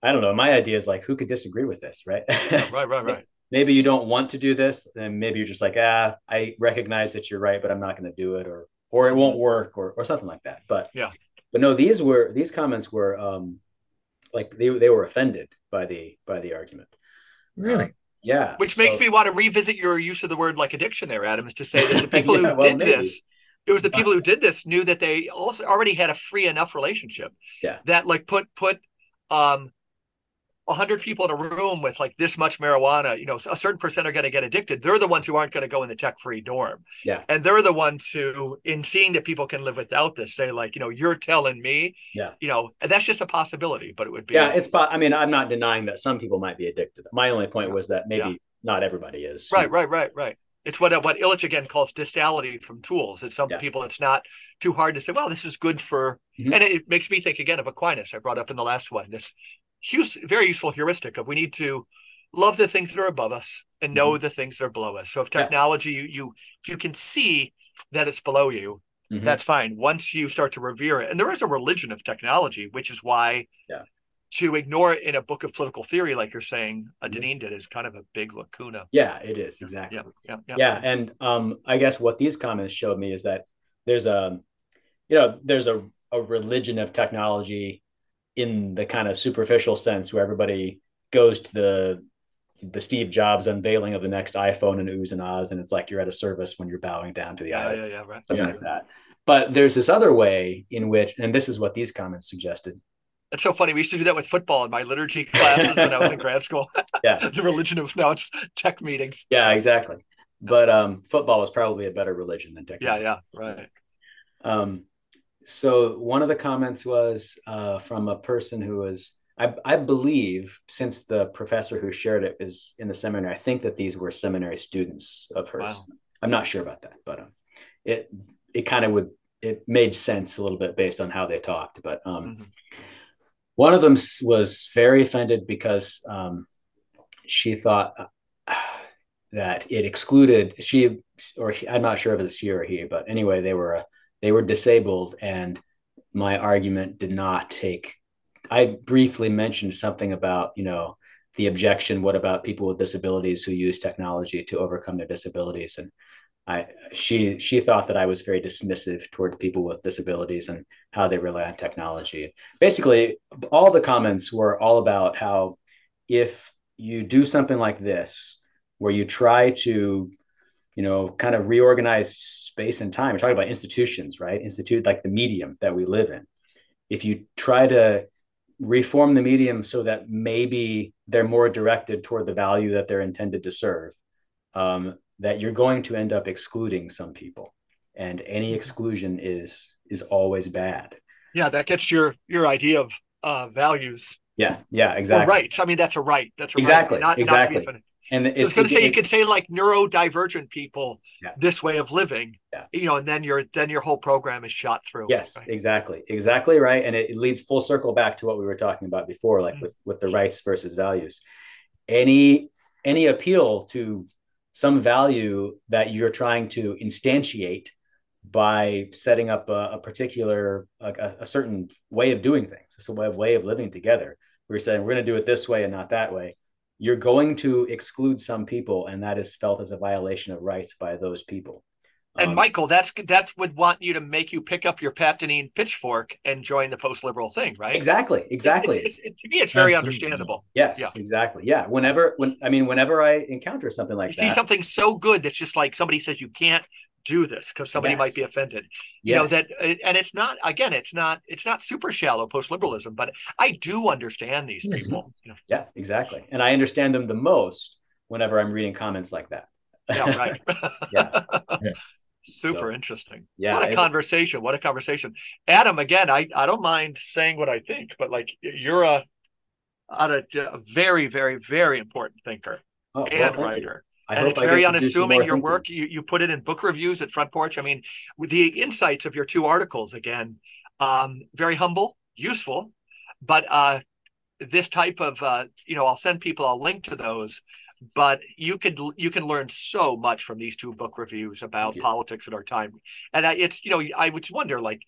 I don't know. My idea is like, who could disagree with this, right? right, right, right. maybe you don't want to do this, then maybe you're just like, ah, I recognize that you're right, but I'm not going to do it, or or it won't work, or or something like that. But yeah, but no, these were these comments were um like they they were offended by the by the argument. Really? Um, yeah. Which so, makes me want to revisit your use of the word like addiction there, Adam, is to say that the people yeah, who well, did maybe. this, it was the people who did this knew that they also already had a free enough relationship. Yeah. That like put put um 100 people in a room with like this much marijuana, you know, a certain percent are going to get addicted. They're the ones who aren't going to go in the tech free dorm. Yeah. And they're the ones who, in seeing that people can live without this, say, like, you know, you're telling me, yeah, you know, and that's just a possibility, but it would be. Yeah. It's, I mean, I'm not denying that some people might be addicted. My only point was that maybe yeah. not everybody is. Right, right, right, right. It's what what Illich again calls distality from tools. It's some yeah. people it's not too hard to say, well, this is good for, mm-hmm. and it makes me think again of Aquinas. I brought up in the last one. This very useful heuristic of we need to love the things that are above us and know mm-hmm. the things that are below us. So if technology, yeah. you, you if you can see that it's below you, mm-hmm. that's fine. Once you start to revere it, and there is a religion of technology, which is why yeah. to ignore it in a book of political theory, like you're saying, uh, mm-hmm. Deneen did, is kind of a big lacuna. Yeah, it is exactly. Yeah, yeah, yeah. yeah. And um, I guess what these comments showed me is that there's a, you know, there's a a religion of technology in the kind of superficial sense where everybody goes to the the Steve Jobs unveiling of the next iPhone and oohs and ahs, and it's like you're at a service when you're bowing down to the yeah, yeah, yeah, right. something yeah. like that. But there's this other way in which, and this is what these comments suggested. It's so funny. We used to do that with football in my liturgy classes when I was in grad school. Yeah, the religion of now it's tech meetings. Yeah, exactly. But um, football was probably a better religion than tech. Yeah, yeah, right. Um, so one of the comments was uh, from a person who was I, I, believe since the professor who shared it is in the seminary i think that these were seminary students of hers wow. i'm not sure about that but um, it it kind of would it made sense a little bit based on how they talked but um, mm-hmm. one of them was very offended because um, she thought uh, that it excluded she or she, i'm not sure if it's she or he but anyway they were a they were disabled and my argument did not take i briefly mentioned something about you know the objection what about people with disabilities who use technology to overcome their disabilities? And i she she thought that i was very dismissive toward people with disabilities and how they rely on technology. Basically all the comments were all about how if you do something like this where you try to you know kind of reorganize space and time. We're talking about institutions, right? Institute like the medium that we live in. If you try to reform the medium so that maybe they're more directed toward the value that they're intended to serve, um, that you're going to end up excluding some people, and any mm-hmm. exclusion is is always bad. Yeah, that gets your your idea of uh, values. Yeah, yeah, exactly. Or rights. I mean, that's a right. That's a exactly, right. Not, exactly. Not and I was going to say you could say like neurodivergent people yeah. this way of living, yeah. you know, and then your then your whole program is shot through. Yes, right? exactly, exactly right, and it, it, leads full circle back to what we were talking about before, like mm-hmm. with with the rights versus values. Any any appeal to some value that you're trying to instantiate by setting up a, a particular like a, a, certain way of doing things. It's a way of way of living together. We're saying we're going to do it this way and not that way you're going to exclude some people, and that is felt as a violation of rights by those people. And um, Michael, that's that would want you to make you pick up your Pat pitchfork and join the post-liberal thing, right? Exactly, exactly. It, it, it, to me, it's very Absolutely. understandable. Yes, yeah. exactly. Yeah. Whenever, when I mean, whenever I encounter something like you that, see something so good that's just like somebody says you can't do this because somebody yes. might be offended you yes. know that and it's not again it's not it's not super shallow post-liberalism but i do understand these mm-hmm. people you know? yeah exactly and i understand them the most whenever i'm reading comments like that yeah right yeah. yeah. super so, interesting yeah what a conversation what a conversation adam again i i don't mind saying what i think but like you're a, a very very very important thinker oh, and well, writer. I and it's very unassuming your work. You, you put it in book reviews at Front Porch. I mean, with the insights of your two articles, again, um, very humble, useful, but uh, this type of uh, you know, I'll send people. I'll link to those. But you can you can learn so much from these two book reviews about politics at our time, and it's you know I would wonder like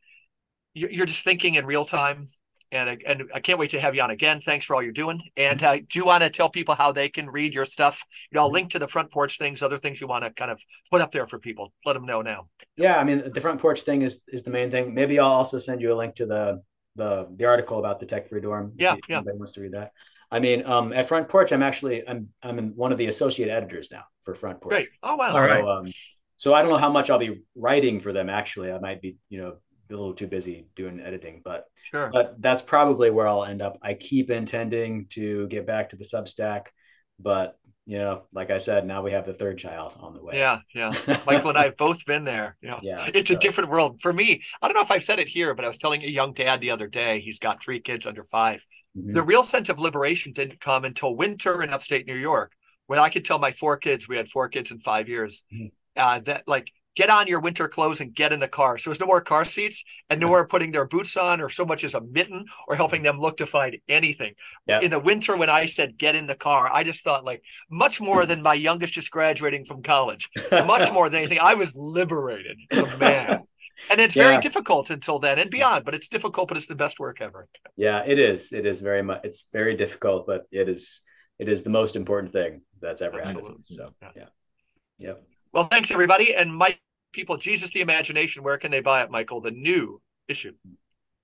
you're just thinking in real time and and I can't wait to have you on again. Thanks for all you're doing. And uh, do you want to tell people how they can read your stuff? You know, I'll link to the front porch things, other things you want to kind of put up there for people. Let them know now. Yeah, I mean, the front porch thing is is the main thing. Maybe I'll also send you a link to the the the article about the tech free dorm. Yeah, yeah. Anybody wants to read that? I mean, um, at Front Porch, I'm actually I'm I'm in one of the associate editors now for Front Porch. Great. Oh wow. All right. So, um, so I don't know how much I'll be writing for them. Actually, I might be you know a little too busy doing editing, but sure. But that's probably where I'll end up. I keep intending to get back to the Substack, but you know, like I said, now we have the third child on the way. Yeah, yeah. Michael and I have both been there. You know, yeah, it's so. a different world for me. I don't know if I've said it here, but I was telling a young dad the other day. He's got three kids under 5 mm-hmm. The real sense of liberation didn't come until winter in upstate New York, when I could tell my four kids. We had four kids in five years. Mm-hmm. Uh, that like get on your winter clothes and get in the car. So there's no more car seats and no more putting their boots on or so much as a mitten or helping them look to find anything. Yeah. In the winter, when I said get in the car, I just thought like much more than my youngest just graduating from college, much more than anything. I was liberated as a man. And it's yeah. very difficult until then and beyond, but it's difficult, but it's the best work ever. Yeah, it is. It is very much. It's very difficult, but it is. It is the most important thing that's ever Absolutely. happened. So yeah. yeah. Yep. Well, thanks everybody. And my people, Jesus the Imagination, where can they buy it, Michael? The new issue.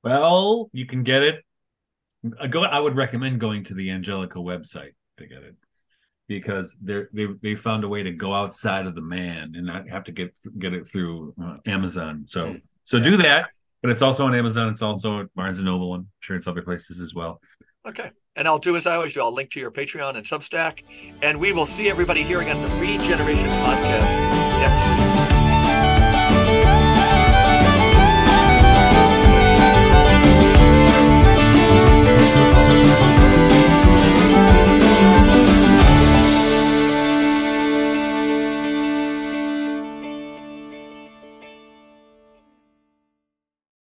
Well, you can get it. I go. I would recommend going to the Angelico website to get it because they they they found a way to go outside of the man and not have to get get it through uh, Amazon. So mm. so yeah. do that. But it's also on Amazon. It's also at Barnes and Noble. I'm sure it's other places as well. Okay. And I'll do as I always do. I'll link to your Patreon and Substack. And we will see everybody here again on the Regeneration Podcast next week.